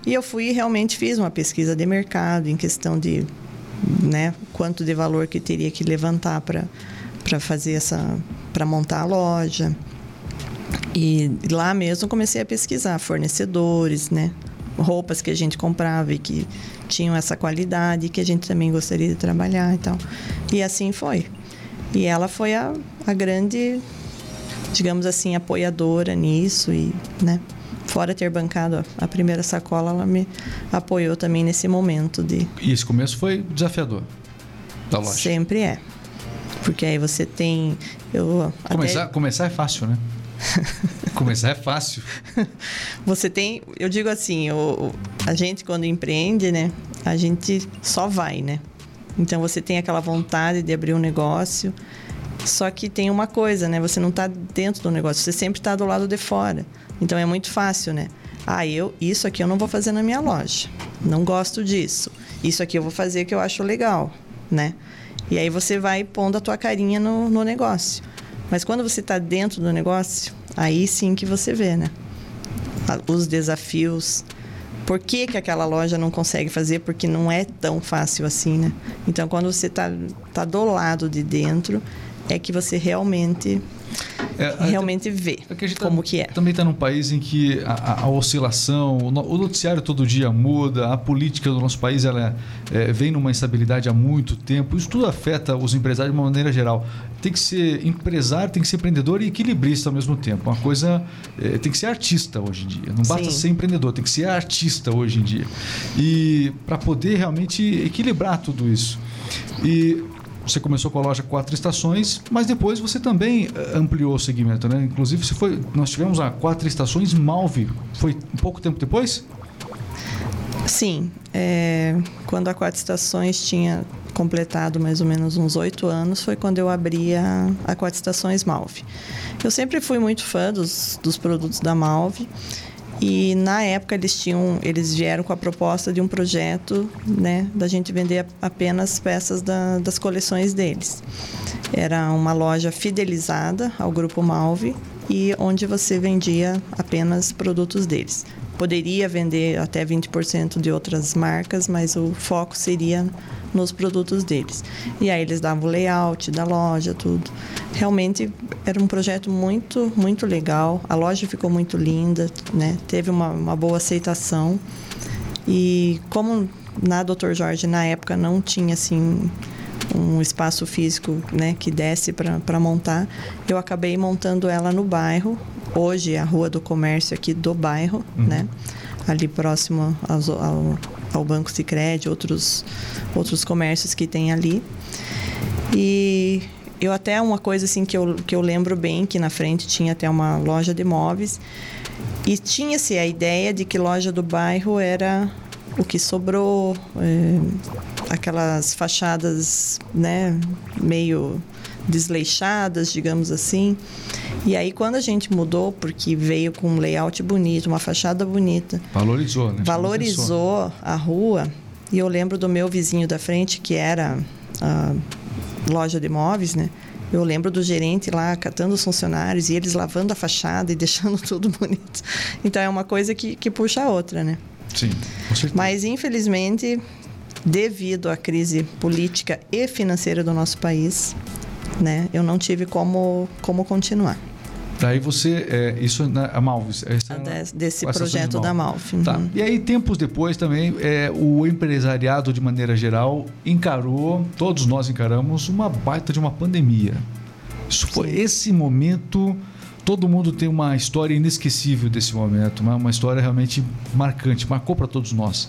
[SPEAKER 2] E eu fui realmente fiz uma pesquisa de mercado em questão de, né, quanto de valor que teria que levantar para para fazer essa para montar a loja. E lá mesmo comecei a pesquisar fornecedores, né? roupas que a gente comprava e que tinham essa qualidade que a gente também gostaria de trabalhar e tal. E assim foi. E ela foi a, a grande, digamos assim, apoiadora nisso e, né? Fora ter bancado a primeira sacola, ela me apoiou também nesse momento de.
[SPEAKER 1] E esse começo foi desafiador da loja.
[SPEAKER 2] Sempre é. Porque aí você tem. Eu
[SPEAKER 1] começar, até... começar é fácil, né? (laughs) começar é fácil.
[SPEAKER 2] Você tem, eu digo assim, o, a gente quando empreende, né? A gente só vai, né? Então você tem aquela vontade de abrir um negócio, só que tem uma coisa, né? Você não está dentro do negócio, você sempre está do lado de fora. Então é muito fácil, né? Ah, eu isso aqui eu não vou fazer na minha loja. Não gosto disso. Isso aqui eu vou fazer que eu acho legal, né? E aí você vai pondo a tua carinha no, no negócio. Mas quando você está dentro do negócio, aí sim que você vê, né? Os desafios. Por que, que aquela loja não consegue fazer? Porque não é tão fácil assim, né? Então, quando você está tá do lado de dentro, é que você realmente é, realmente vê é que como tá, que é.
[SPEAKER 1] Também está num país em que a, a, oscilação, o, o, noticiário todo dia muda, a política do nosso país ela é, vem numa instabilidade há muito tempo. Isso tudo afeta os empresários de uma maneira geral. Tem que ser empresário, tem que ser empreendedor e equilibrista ao mesmo tempo. Uma coisa é, tem que ser artista hoje em dia. Não basta Sim. ser empreendedor, tem que ser artista hoje em dia. E para poder realmente equilibrar tudo isso. E você começou com a loja Quatro Estações, mas depois você também eh, ampliou o segmento, né? Inclusive, você foi, nós tivemos a Quatro Estações Malve. Foi um pouco tempo depois?
[SPEAKER 2] Sim. É, quando a Quatro Estações tinha completado mais ou menos uns oito anos, foi quando eu abri a, a Quatro Estações Malve. Eu sempre fui muito fã dos, dos produtos da Malve e na época eles tinham, eles vieram com a proposta de um projeto, né, da gente vender apenas peças da, das coleções deles. Era uma loja fidelizada ao grupo Malve e onde você vendia apenas produtos deles. Poderia vender até 20% de outras marcas, mas o foco seria nos produtos deles. E aí eles davam o layout da loja, tudo. Realmente era um projeto muito, muito legal. A loja ficou muito linda, né? Teve uma, uma boa aceitação. E como na Dr. Jorge na época não tinha assim um espaço físico né, que desse para montar, eu acabei montando ela no bairro. Hoje é a Rua do Comércio aqui do bairro, uhum. né? Ali próximo ao, ao, ao Banco Sicredi, outros outros comércios que tem ali. E eu até uma coisa assim que eu, que eu lembro bem que na frente tinha até uma loja de móveis e tinha-se a ideia de que loja do bairro era o que sobrou, é, aquelas fachadas, né, meio desleixadas, digamos assim. E aí quando a gente mudou, porque veio com um layout bonito, uma fachada bonita,
[SPEAKER 1] valorizou, né?
[SPEAKER 2] Valorizou a rua. E eu lembro do meu vizinho da frente, que era a loja de móveis, né? Eu lembro do gerente lá catando os funcionários e eles lavando a fachada e (laughs) deixando tudo bonito. Então é uma coisa que, que puxa a outra, né?
[SPEAKER 1] Sim,
[SPEAKER 2] com certeza. Mas infelizmente, devido à crise política e financeira do nosso país, né, eu não tive como, como continuar.
[SPEAKER 1] Daí você, é, isso na a Malves.
[SPEAKER 2] É desse projeto da Malve. Uhum.
[SPEAKER 1] Tá. E aí, tempos depois também, é, o empresariado, de maneira geral, encarou, todos nós encaramos, uma baita de uma pandemia. Isso foi esse momento. Todo mundo tem uma história inesquecível desse momento, uma, uma história realmente marcante, marcou para todos nós.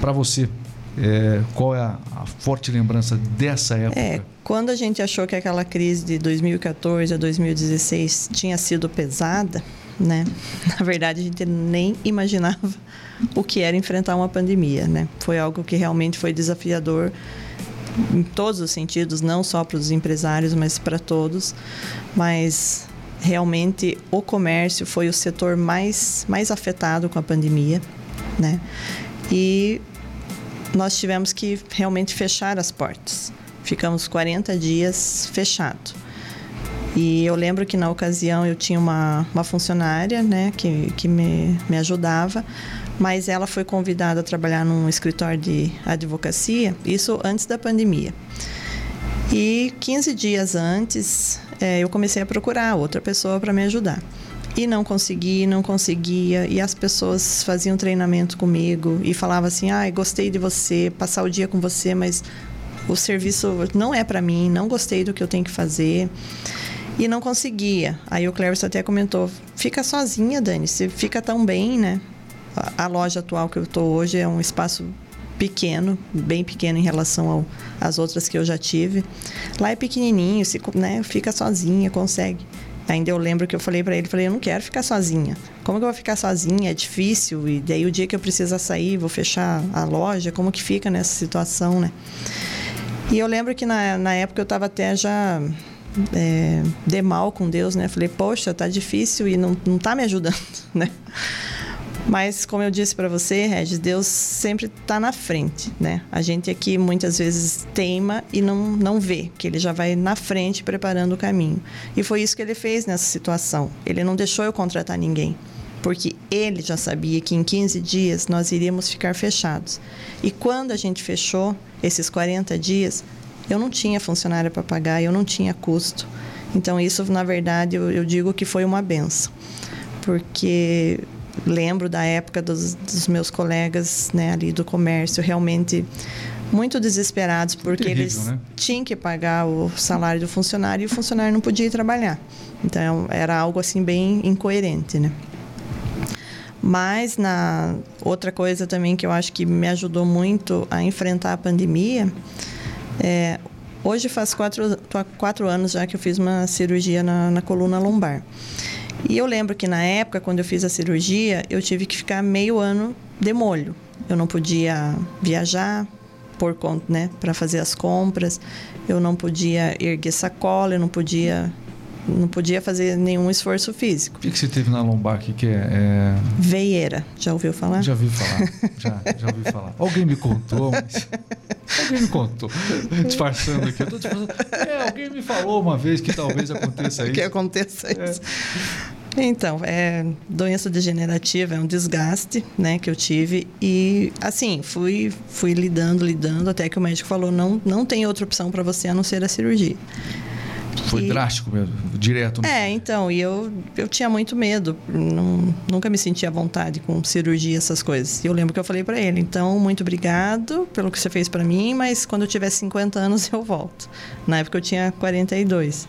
[SPEAKER 1] Para você, é, qual é a, a, forte lembrança dessa época?
[SPEAKER 2] É, quando a gente achou que aquela crise de 2014 a 2016 tinha sido pesada, né? (laughs) Na verdade, a gente nem imaginava o que era enfrentar uma pandemia, né? Foi algo que realmente foi desafiador em todos os sentidos, não só para os empresários, mas para todos. Mas realmente o comércio foi o setor mais mais afetado com a pandemia, né? E nós tivemos que realmente fechar as portas. Ficamos 40 dias fechado. E eu lembro que na ocasião eu tinha uma, uma funcionária né, que, que me, me ajudava, mas ela foi convidada a trabalhar num escritório de advocacia, isso antes da pandemia. E 15 dias antes, é, eu comecei a procurar outra pessoa para me ajudar. E não consegui, não conseguia. E as pessoas faziam treinamento comigo e falavam assim: ah, gostei de você, passar o dia com você, mas o serviço não é para mim, não gostei do que eu tenho que fazer. E não conseguia. Aí o Cleverson até comentou: fica sozinha, Dani, você fica tão bem, né? A loja atual que eu estou hoje é um espaço pequeno, bem pequeno em relação às outras que eu já tive. Lá é pequenininho, se, né, fica sozinha, consegue. Ainda eu lembro que eu falei para ele, falei, eu não quero ficar sozinha. Como que eu vou ficar sozinha? É difícil. E daí o dia que eu precisar sair, vou fechar a loja, como que fica nessa situação, né? E eu lembro que na, na época eu estava até já é, de mal com Deus, né? Falei, poxa, tá difícil e não, não tá me ajudando, (laughs) né? Mas, como eu disse para você, Regis, Deus sempre está na frente, né? A gente aqui muitas vezes teima e não, não vê, que ele já vai na frente preparando o caminho. E foi isso que ele fez nessa situação. Ele não deixou eu contratar ninguém, porque ele já sabia que em 15 dias nós iríamos ficar fechados. E quando a gente fechou esses 40 dias, eu não tinha funcionário para pagar, eu não tinha custo. Então, isso, na verdade, eu, eu digo que foi uma benção. Porque lembro da época dos, dos meus colegas né, ali do comércio realmente muito desesperados porque Terrível, eles né? tinham que pagar o salário do funcionário e o funcionário não podia ir trabalhar. Então era algo assim bem incoerente, né? Mas na outra coisa também que eu acho que me ajudou muito a enfrentar a pandemia, é, hoje faz quatro, quatro anos já que eu fiz uma cirurgia na, na coluna lombar. E eu lembro que na época, quando eu fiz a cirurgia, eu tive que ficar meio ano de molho. Eu não podia viajar por conta, né, para fazer as compras. Eu não podia erguer sacola, eu não podia não podia fazer nenhum esforço físico.
[SPEAKER 1] O que, que você teve na lombar aqui que é, é...
[SPEAKER 2] Veieira. Já ouviu falar?
[SPEAKER 1] Já ouvi falar. já, já ouvi falar. Alguém me contou, mas... Alguém me contou. Disfarçando aqui. Eu tô disfarçando. É, alguém me falou uma vez que talvez aconteça isso.
[SPEAKER 2] Que aconteça isso. É. Então, é doença degenerativa, é um desgaste, né, que eu tive e assim, fui fui lidando, lidando até que o médico falou não não tem outra opção para você a não ser a cirurgia.
[SPEAKER 1] Foi e... drástico mesmo, direto.
[SPEAKER 2] É, então, e eu, eu tinha muito medo, não, nunca me sentia à vontade com cirurgia, essas coisas. E eu lembro que eu falei para ele, então, muito obrigado pelo que você fez para mim, mas quando eu tiver 50 anos eu volto. Na época eu tinha 42.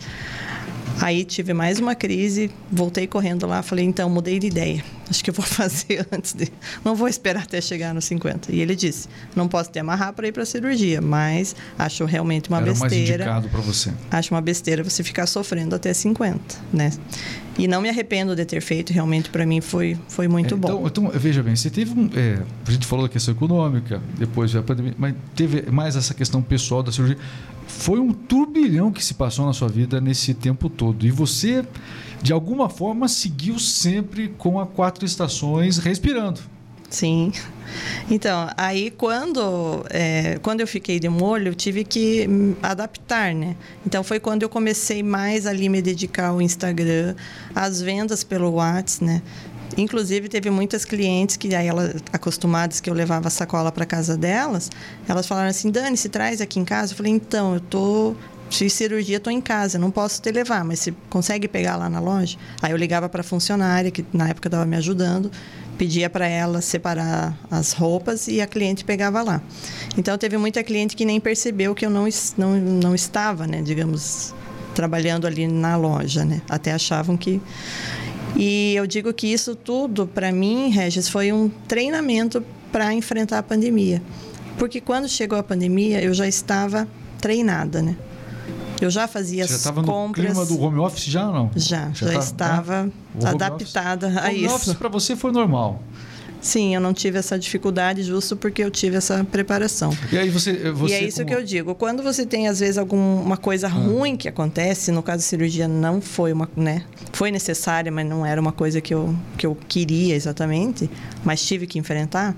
[SPEAKER 2] Aí tive mais uma crise, voltei correndo lá, falei, então, mudei de ideia. Acho que eu vou (laughs) fazer antes de. Não vou esperar até chegar nos 50. E ele disse: não posso te amarrar para ir para a cirurgia, mas acho realmente uma
[SPEAKER 1] Era
[SPEAKER 2] besteira.
[SPEAKER 1] mais indicado para você.
[SPEAKER 2] Acho uma besteira você ficar sofrendo até 50, né? E não me arrependo de ter feito, realmente para mim foi, foi muito
[SPEAKER 1] é,
[SPEAKER 2] bom.
[SPEAKER 1] Então, então, veja bem, você teve um. É, a gente falou da questão econômica, depois a pandemia, mas teve mais essa questão pessoal da cirurgia foi um turbilhão que se passou na sua vida nesse tempo todo. E você, de alguma forma, seguiu sempre com a quatro estações respirando.
[SPEAKER 2] Sim. Então, aí quando, é, quando eu fiquei de molho, eu tive que adaptar, né? Então foi quando eu comecei mais ali me dedicar ao Instagram, às vendas pelo WhatsApp, né? Inclusive, teve muitas clientes que, aí elas, acostumadas que eu levava a sacola para casa delas, elas falaram assim: Dani, se traz aqui em casa. Eu falei: então, eu tô. Fiz cirurgia, estou em casa, não posso te levar, mas você consegue pegar lá na loja? Aí eu ligava para a funcionária, que na época estava me ajudando, pedia para ela separar as roupas e a cliente pegava lá. Então teve muita cliente que nem percebeu que eu não, não, não estava, né, digamos, trabalhando ali na loja, né? Até achavam que e eu digo que isso tudo, para mim, Regis, foi um treinamento para enfrentar a pandemia. Porque quando chegou a pandemia, eu já estava treinada, né? Eu já fazia
[SPEAKER 1] Você
[SPEAKER 2] as
[SPEAKER 1] já
[SPEAKER 2] compras.
[SPEAKER 1] no clima do home office já ou não?
[SPEAKER 2] Já, já, já tá, estava né? adaptada a
[SPEAKER 1] home
[SPEAKER 2] isso.
[SPEAKER 1] Home office para você foi normal.
[SPEAKER 2] Sim, eu não tive essa dificuldade justo porque eu tive essa preparação.
[SPEAKER 1] E aí você, você
[SPEAKER 2] e é isso como... que eu digo. Quando você tem às vezes alguma coisa ah. ruim que acontece, no caso da cirurgia não foi uma, né, foi necessária, mas não era uma coisa que eu que eu queria exatamente, mas tive que enfrentar.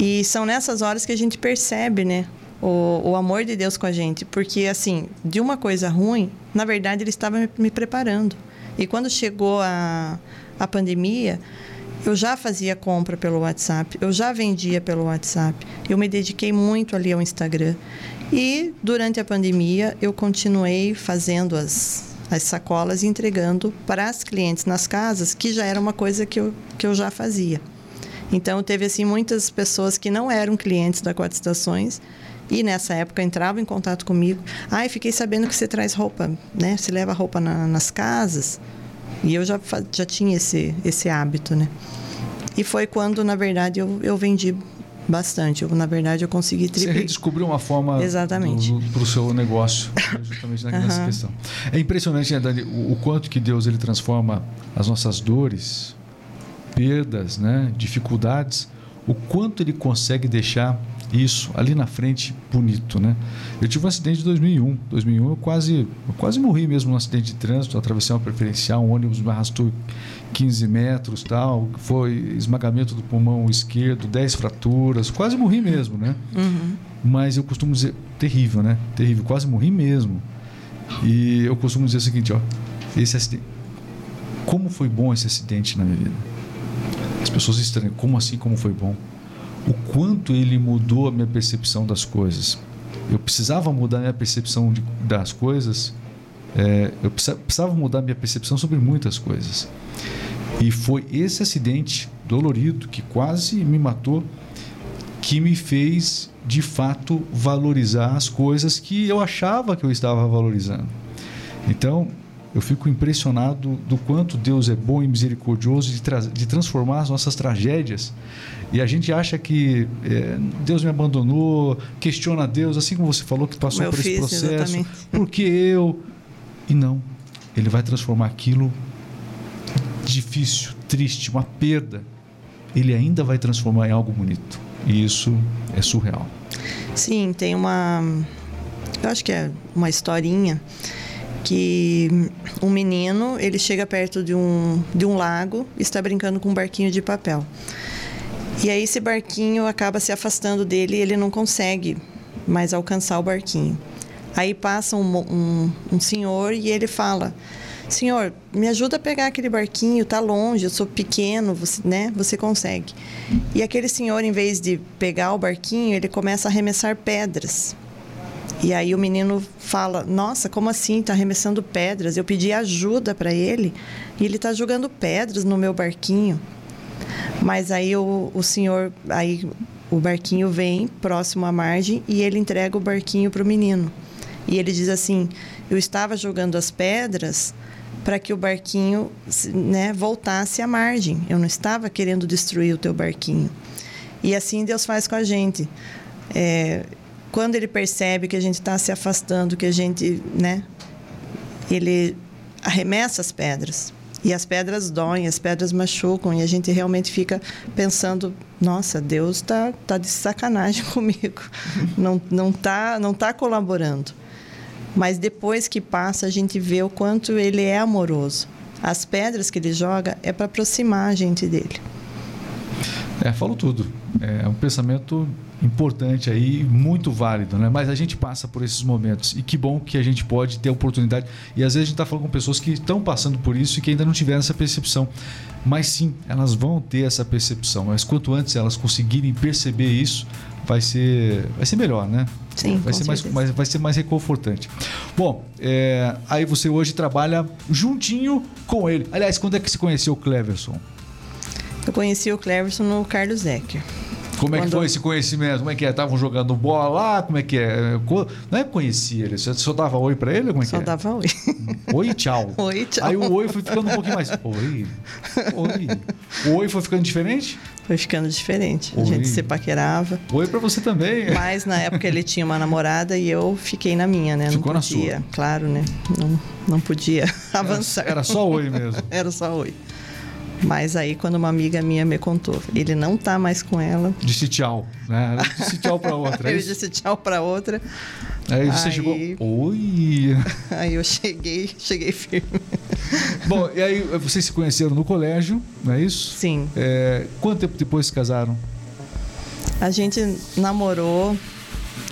[SPEAKER 2] E são nessas horas que a gente percebe, né, o, o amor de Deus com a gente, porque assim, de uma coisa ruim, na verdade ele estava me, me preparando. E quando chegou a a pandemia, eu já fazia compra pelo WhatsApp, eu já vendia pelo WhatsApp, eu me dediquei muito ali ao Instagram. E durante a pandemia eu continuei fazendo as, as sacolas e entregando para as clientes nas casas, que já era uma coisa que eu, que eu já fazia. Então, teve assim muitas pessoas que não eram clientes da Quatro Estações e nessa época entravam em contato comigo. Ai, ah, fiquei sabendo que você traz roupa, né? Você leva roupa na, nas casas. E eu já, já tinha esse, esse hábito, né? E foi quando, na verdade, eu, eu vendi bastante. Eu, na verdade, eu consegui
[SPEAKER 1] triplicar. Você redescobriu uma forma
[SPEAKER 2] Exatamente.
[SPEAKER 1] para o seu negócio, (laughs) justamente nessa uhum. questão. É impressionante, né, Dani, o, o, quanto que Deus ele transforma as nossas dores, perdas, né, dificuldades, o quanto ele consegue deixar isso ali na frente bonito, né? Eu tive um acidente em 2001. 2001 eu quase, eu quase morri mesmo num acidente de trânsito, atravessei uma preferencial, um ônibus me arrastou 15 metros, tal, foi esmagamento do pulmão esquerdo, 10 fraturas, quase morri mesmo, né? Uhum. Mas eu costumo dizer, terrível, né? Terrível, quase morri mesmo. E eu costumo dizer o seguinte, ó, esse acidente, como foi bom esse acidente na minha vida? As pessoas estranham, como assim, como foi bom? O quanto ele mudou a minha percepção das coisas. Eu precisava mudar a minha percepção de, das coisas, é, eu precisava mudar a minha percepção sobre muitas coisas. E foi esse acidente dolorido que quase me matou que me fez de fato valorizar as coisas que eu achava que eu estava valorizando. Então, eu fico impressionado do quanto Deus é bom e misericordioso de, tra de transformar as nossas tragédias. E a gente acha que é, Deus me abandonou, questiona Deus, assim como você falou que passou por esse processo. Exatamente. Por que eu? E não. Ele vai transformar aquilo difícil, triste, uma perda. Ele ainda vai transformar em algo bonito. E isso é surreal.
[SPEAKER 2] Sim, tem uma. Eu acho que é uma historinha que um menino ele chega perto de um, de um lago e está brincando com um barquinho de papel. E aí esse barquinho acaba se afastando dele e ele não consegue mais alcançar o barquinho. Aí passa um, um, um senhor e ele fala: Senhor, me ajuda a pegar aquele barquinho, tá longe, eu sou pequeno, você, né? Você consegue. E aquele senhor, em vez de pegar o barquinho, ele começa a arremessar pedras e aí o menino fala: Nossa, como assim? Está arremessando pedras. Eu pedi ajuda para ele e ele está jogando pedras no meu barquinho. Mas aí o, o senhor, aí o barquinho vem próximo à margem e ele entrega o barquinho para o menino. E ele diz assim: Eu estava jogando as pedras para que o barquinho né, voltasse à margem. Eu não estava querendo destruir o teu barquinho. E assim Deus faz com a gente. É, quando ele percebe que a gente está se afastando, que a gente, né, ele arremessa as pedras. E as pedras doem, as pedras machucam, e a gente realmente fica pensando: nossa, Deus está tá de sacanagem (laughs) comigo, não está não tá, não tá colaborando. Mas depois que passa, a gente vê o quanto ele é amoroso. As pedras que ele joga é para aproximar a gente dele.
[SPEAKER 1] É, falou tudo. É um pensamento importante aí, muito válido, né? Mas a gente passa por esses momentos e que bom que a gente pode ter oportunidade. E às vezes a gente está falando com pessoas que estão passando por isso e que ainda não tiveram essa percepção. Mas sim, elas vão ter essa percepção. Mas quanto antes elas conseguirem perceber isso, vai ser, vai ser melhor, né?
[SPEAKER 2] Sim,
[SPEAKER 1] vai ser mais, mais, vai ser mais reconfortante. Bom, é, aí você hoje trabalha juntinho com ele. Aliás, quando é que você conheceu o Cleverson?
[SPEAKER 2] Eu conheci o Cleverson no Carlos Ecker.
[SPEAKER 1] Como é que foi esse conhecimento? Como é que é? Estavam jogando bola lá? Como é que é? Não é conhecia ele? Você só dava oi pra ele? Como é
[SPEAKER 2] só
[SPEAKER 1] que
[SPEAKER 2] é? dava oi.
[SPEAKER 1] Oi e tchau. (laughs)
[SPEAKER 2] Oi tchau.
[SPEAKER 1] Aí o oi foi ficando um pouquinho mais. Oi. Oi. O oi foi ficando diferente?
[SPEAKER 2] Foi ficando diferente. Oi. A gente se paquerava.
[SPEAKER 1] Oi pra você também.
[SPEAKER 2] Mas na época ele tinha uma namorada e eu fiquei na minha, né?
[SPEAKER 1] Ficou
[SPEAKER 2] não podia,
[SPEAKER 1] na sua.
[SPEAKER 2] Claro, né? Não, não podia avançar.
[SPEAKER 1] Era, era só oi mesmo. (laughs)
[SPEAKER 2] Era só oi. Mas aí, quando uma amiga minha me contou, ele não tá mais com ela.
[SPEAKER 1] Disse tchau, né? Disse tchau pra outra.
[SPEAKER 2] É (laughs) ele disse tchau pra outra.
[SPEAKER 1] Aí você aí... chegou. Oi! (laughs)
[SPEAKER 2] Aí eu cheguei, cheguei firme. (laughs)
[SPEAKER 1] Bom, e aí vocês se conheceram no colégio, não é isso?
[SPEAKER 2] Sim.
[SPEAKER 1] É, quanto tempo depois se casaram?
[SPEAKER 2] A gente namorou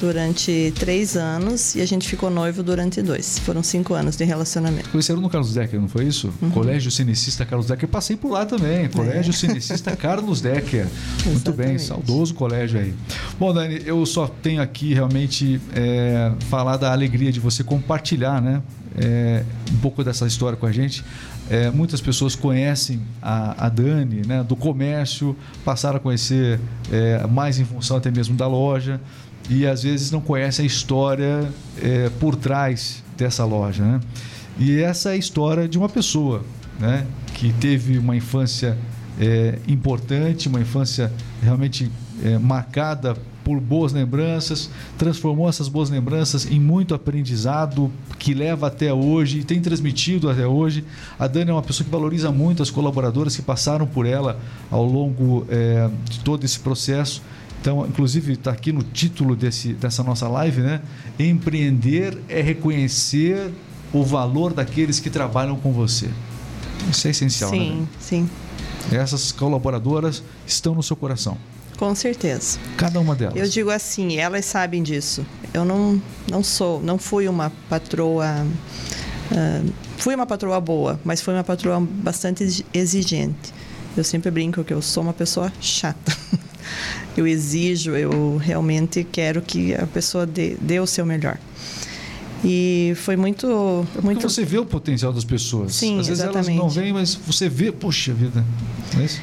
[SPEAKER 2] durante três anos e a gente ficou noivo durante dois. Foram cinco anos de relacionamento.
[SPEAKER 1] Conheceram no Carlos Decker, não foi isso? Uhum. Colégio Cinecista Carlos Decker. Passei por lá também. Colégio é. Cinecista Carlos Decker. Muito bem, saudoso colégio aí. Bom, Dani, eu só tenho aqui realmente é, falar da alegria de você compartilhar, né? É, um pouco dessa história com a gente. É, muitas pessoas conhecem a, a, Dani né, do comércio, passaram a conhecer é, mais em função até mesmo da loja e às vezes não conhecem a história é, por trás dessa loja. Né? E essa é a história de uma pessoa né, que teve uma infância é, importante, uma infância realmente é, marcada por boas lembranças, transformou essas boas lembranças em muito aprendizado que leva até hoje e tem transmitido até hoje. A Dani é uma pessoa que valoriza muito as colaboradoras que passaram por ela ao longo é, de todo esse processo. Então, inclusive, está aqui no título desse, dessa nossa live, né? Empreender é reconhecer o valor daqueles que trabalham com você. Isso é essencial,
[SPEAKER 2] sim,
[SPEAKER 1] né?
[SPEAKER 2] Sim,
[SPEAKER 1] sim. Essas colaboradoras estão no seu coração.
[SPEAKER 2] Com certeza.
[SPEAKER 1] Cada uma delas.
[SPEAKER 2] Eu digo assim, elas sabem disso. Eu não, não sou, não fui uma patroa. Uh, fui uma patroa boa, mas fui uma patroa bastante exigente. Eu sempre brinco que eu sou uma pessoa chata. (laughs) eu exijo, eu realmente quero que a pessoa dê, dê o seu melhor. E foi muito.
[SPEAKER 1] É
[SPEAKER 2] muito...
[SPEAKER 1] você vê o potencial das pessoas.
[SPEAKER 2] Sim,
[SPEAKER 1] Às vezes
[SPEAKER 2] exatamente.
[SPEAKER 1] elas não vêm, mas você vê, poxa vida. Não é isso?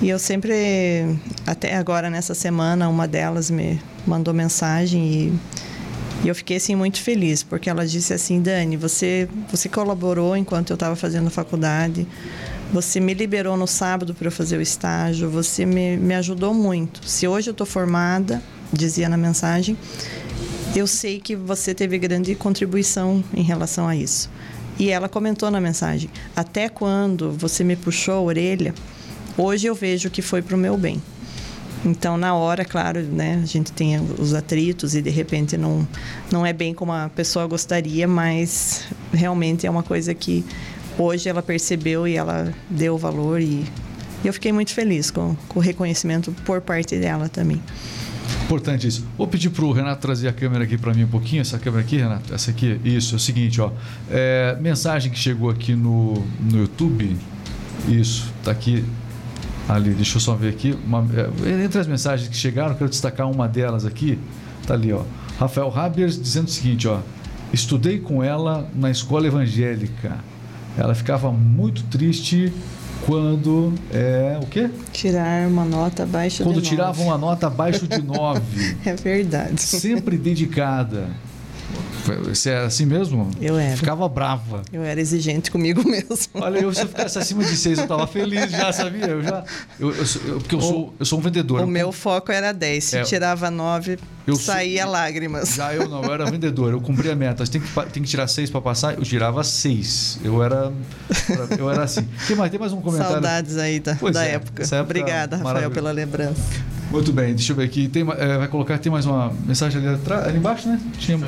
[SPEAKER 2] E eu sempre, até agora nessa semana, uma delas me mandou mensagem e, e eu fiquei assim muito feliz, porque ela disse assim, Dani, você, você colaborou enquanto eu estava fazendo faculdade, você me liberou no sábado para eu fazer o estágio, você me, me ajudou muito. Se hoje eu estou formada, dizia na mensagem, eu sei que você teve grande contribuição em relação a isso. E ela comentou na mensagem: até quando você me puxou a orelha Hoje eu vejo que foi para o meu bem. Então, na hora, claro, né, a gente tem os atritos e de repente não, não é bem como a pessoa gostaria, mas realmente é uma coisa que hoje ela percebeu e ela deu valor e eu fiquei muito feliz com, com o reconhecimento por parte dela também.
[SPEAKER 1] Importante isso. Vou pedir para o Renato trazer a câmera aqui para mim um pouquinho. Essa câmera aqui, Renato? Essa aqui? Isso, é o seguinte, ó. É, mensagem que chegou aqui no, no YouTube. Isso, está aqui ali, deixa eu só ver aqui. Uma, é, entre as mensagens que chegaram, quero destacar uma delas aqui. Tá ali, ó. Rafael Habers dizendo o seguinte, ó. Estudei com ela na escola evangélica. Ela ficava muito triste quando é o quê?
[SPEAKER 2] Tirar uma nota abaixo
[SPEAKER 1] quando
[SPEAKER 2] de
[SPEAKER 1] Quando tirava uma nota abaixo de (laughs) 9.
[SPEAKER 2] é verdade.
[SPEAKER 1] Sempre dedicada. Você era assim mesmo?
[SPEAKER 2] Eu era.
[SPEAKER 1] Ficava brava.
[SPEAKER 2] Eu era exigente comigo (laughs) mesmo.
[SPEAKER 1] Olha, eu, se eu ficasse acima de seis, eu estava feliz já, sabia? Eu já. Eu, eu, eu porque eu sou, eu sou um vendedor.
[SPEAKER 2] O meu foco era 10. Se é, tirava 9, saía sou, lágrimas.
[SPEAKER 1] Já eu não, eu era vendedor. Eu cumpria a meta. Tem que, tem que tirar 6 para passar, eu tirava 6. Eu era. Eu era assim. Tem mais, tem mais um comentário?
[SPEAKER 2] Saudades aí da, da é, época. época. Obrigada, Rafael, pela lembrança.
[SPEAKER 1] Muito bem, deixa eu ver aqui. Tem, é, vai colocar, tem mais uma mensagem ali, atrás, ali embaixo, né? Tinha...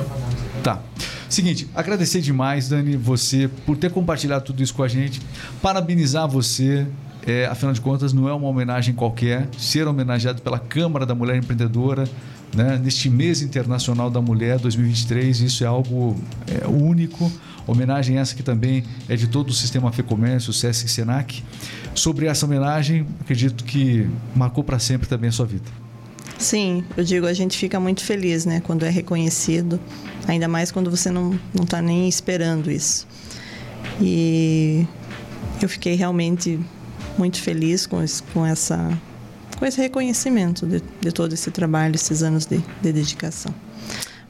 [SPEAKER 1] Tá. Seguinte, agradecer demais, Dani, você por ter compartilhado tudo isso com a gente. Parabenizar você. É, afinal de contas, não é uma homenagem qualquer. Ser homenageado pela Câmara da Mulher Empreendedora, né, neste mês internacional da mulher 2023, isso é algo é, único. Homenagem essa que também é de todo o sistema FEComércio, SESC e SENAC. Sobre essa homenagem, acredito que marcou para sempre também a sua vida.
[SPEAKER 2] Sim, eu digo, a gente fica muito feliz, né, quando é reconhecido, ainda mais quando você não não está nem esperando isso. E eu fiquei realmente muito feliz com esse, com essa com esse reconhecimento de, de todo esse trabalho, esses anos de, de dedicação.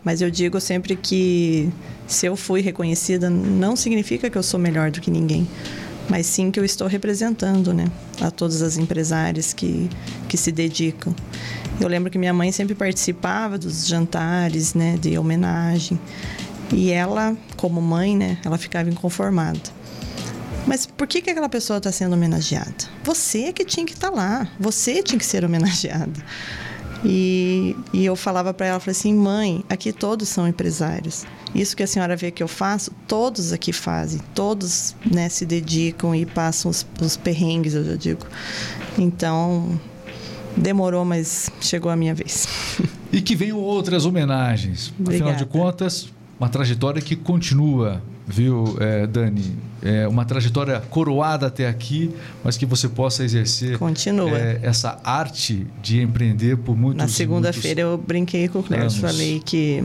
[SPEAKER 2] Mas eu digo sempre que se eu fui reconhecida, não significa que eu sou melhor do que ninguém, mas sim que eu estou representando, né, a todas as empresárias que, que se dedicam. Eu lembro que minha mãe sempre participava dos jantares, né, de homenagem. E ela, como mãe, né, ela ficava inconformada. Mas por que, que aquela pessoa está sendo homenageada? Você é que tinha que estar tá lá. Você tinha que ser homenageada. E, e eu falava para ela, falei assim, mãe, aqui todos são empresários. Isso que a senhora vê que eu faço, todos aqui fazem. Todos né, se dedicam e passam os, os perrengues, eu já digo. Então, Demorou, mas chegou a minha vez.
[SPEAKER 1] E que venham outras homenagens.
[SPEAKER 2] Obrigada.
[SPEAKER 1] Afinal de contas, uma trajetória que continua, viu, é, Dani? É uma trajetória coroada até aqui, mas que você possa exercer
[SPEAKER 2] Continua.
[SPEAKER 1] é, essa arte de empreender por muitos
[SPEAKER 2] Na segunda-feira eu brinquei com o
[SPEAKER 1] anos.
[SPEAKER 2] falei que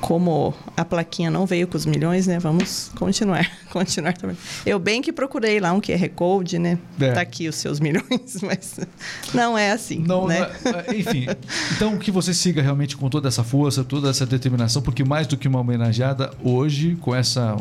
[SPEAKER 2] como a plaquinha não veio com os milhões, né? Vamos continuar, (laughs) continuar também. Eu bem que procurei lá um QR Code, né?
[SPEAKER 1] É.
[SPEAKER 2] Tá aqui os seus milhões, (laughs) mas não é assim,
[SPEAKER 1] Não,
[SPEAKER 2] né?
[SPEAKER 1] não é- enfim, então que você siga realmente com toda essa força, toda essa determinação, porque mais do que uma homenageada, hoje, com, essa,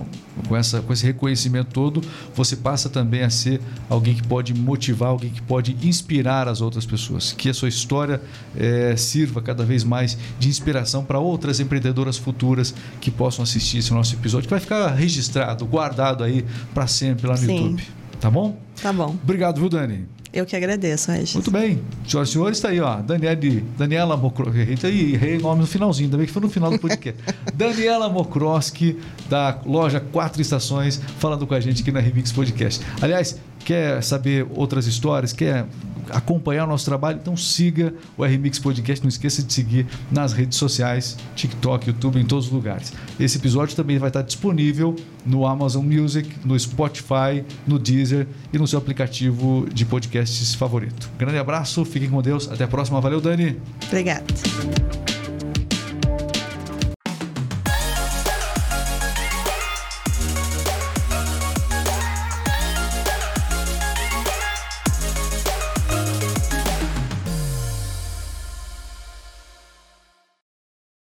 [SPEAKER 1] com, essa, com esse reconhecimento todo, você passa também a ser alguém que pode motivar, alguém que pode inspirar as outras pessoas. Que a sua história eh, sirva cada vez mais de inspiração para outras empreendedoras futuras que possam assistir esse nosso episódio, que vai ficar registrado, guardado aí para sempre lá no
[SPEAKER 2] Sim.
[SPEAKER 1] YouTube. Tá bom?
[SPEAKER 2] Tá bom.
[SPEAKER 1] Obrigado, viu, Dani?
[SPEAKER 2] Eu que agradeço, Regis.
[SPEAKER 1] Muito bem. Senhoras e senhores, está aí, ó. Daniele, Daniela Mokroski. Aí, errei o nome no finalzinho, bem que foi no final do podcast. (laughs) Daniela Mokroski, da loja Quatro Estações, falando com a gente aqui na Remix Podcast. Aliás, quer saber outras histórias? Quer acompanhar o nosso trabalho? Então siga o RMix Podcast. Não esqueça de seguir nas redes sociais, TikTok, YouTube, em todos os lugares. Esse episódio também vai estar disponível no Amazon Music, no Spotify, no Deezer e no seu aplicativo de podcasts favorito. Grande abraço, fiquem com Deus. Até a próxima. Valeu, Dani.
[SPEAKER 2] Obrigada.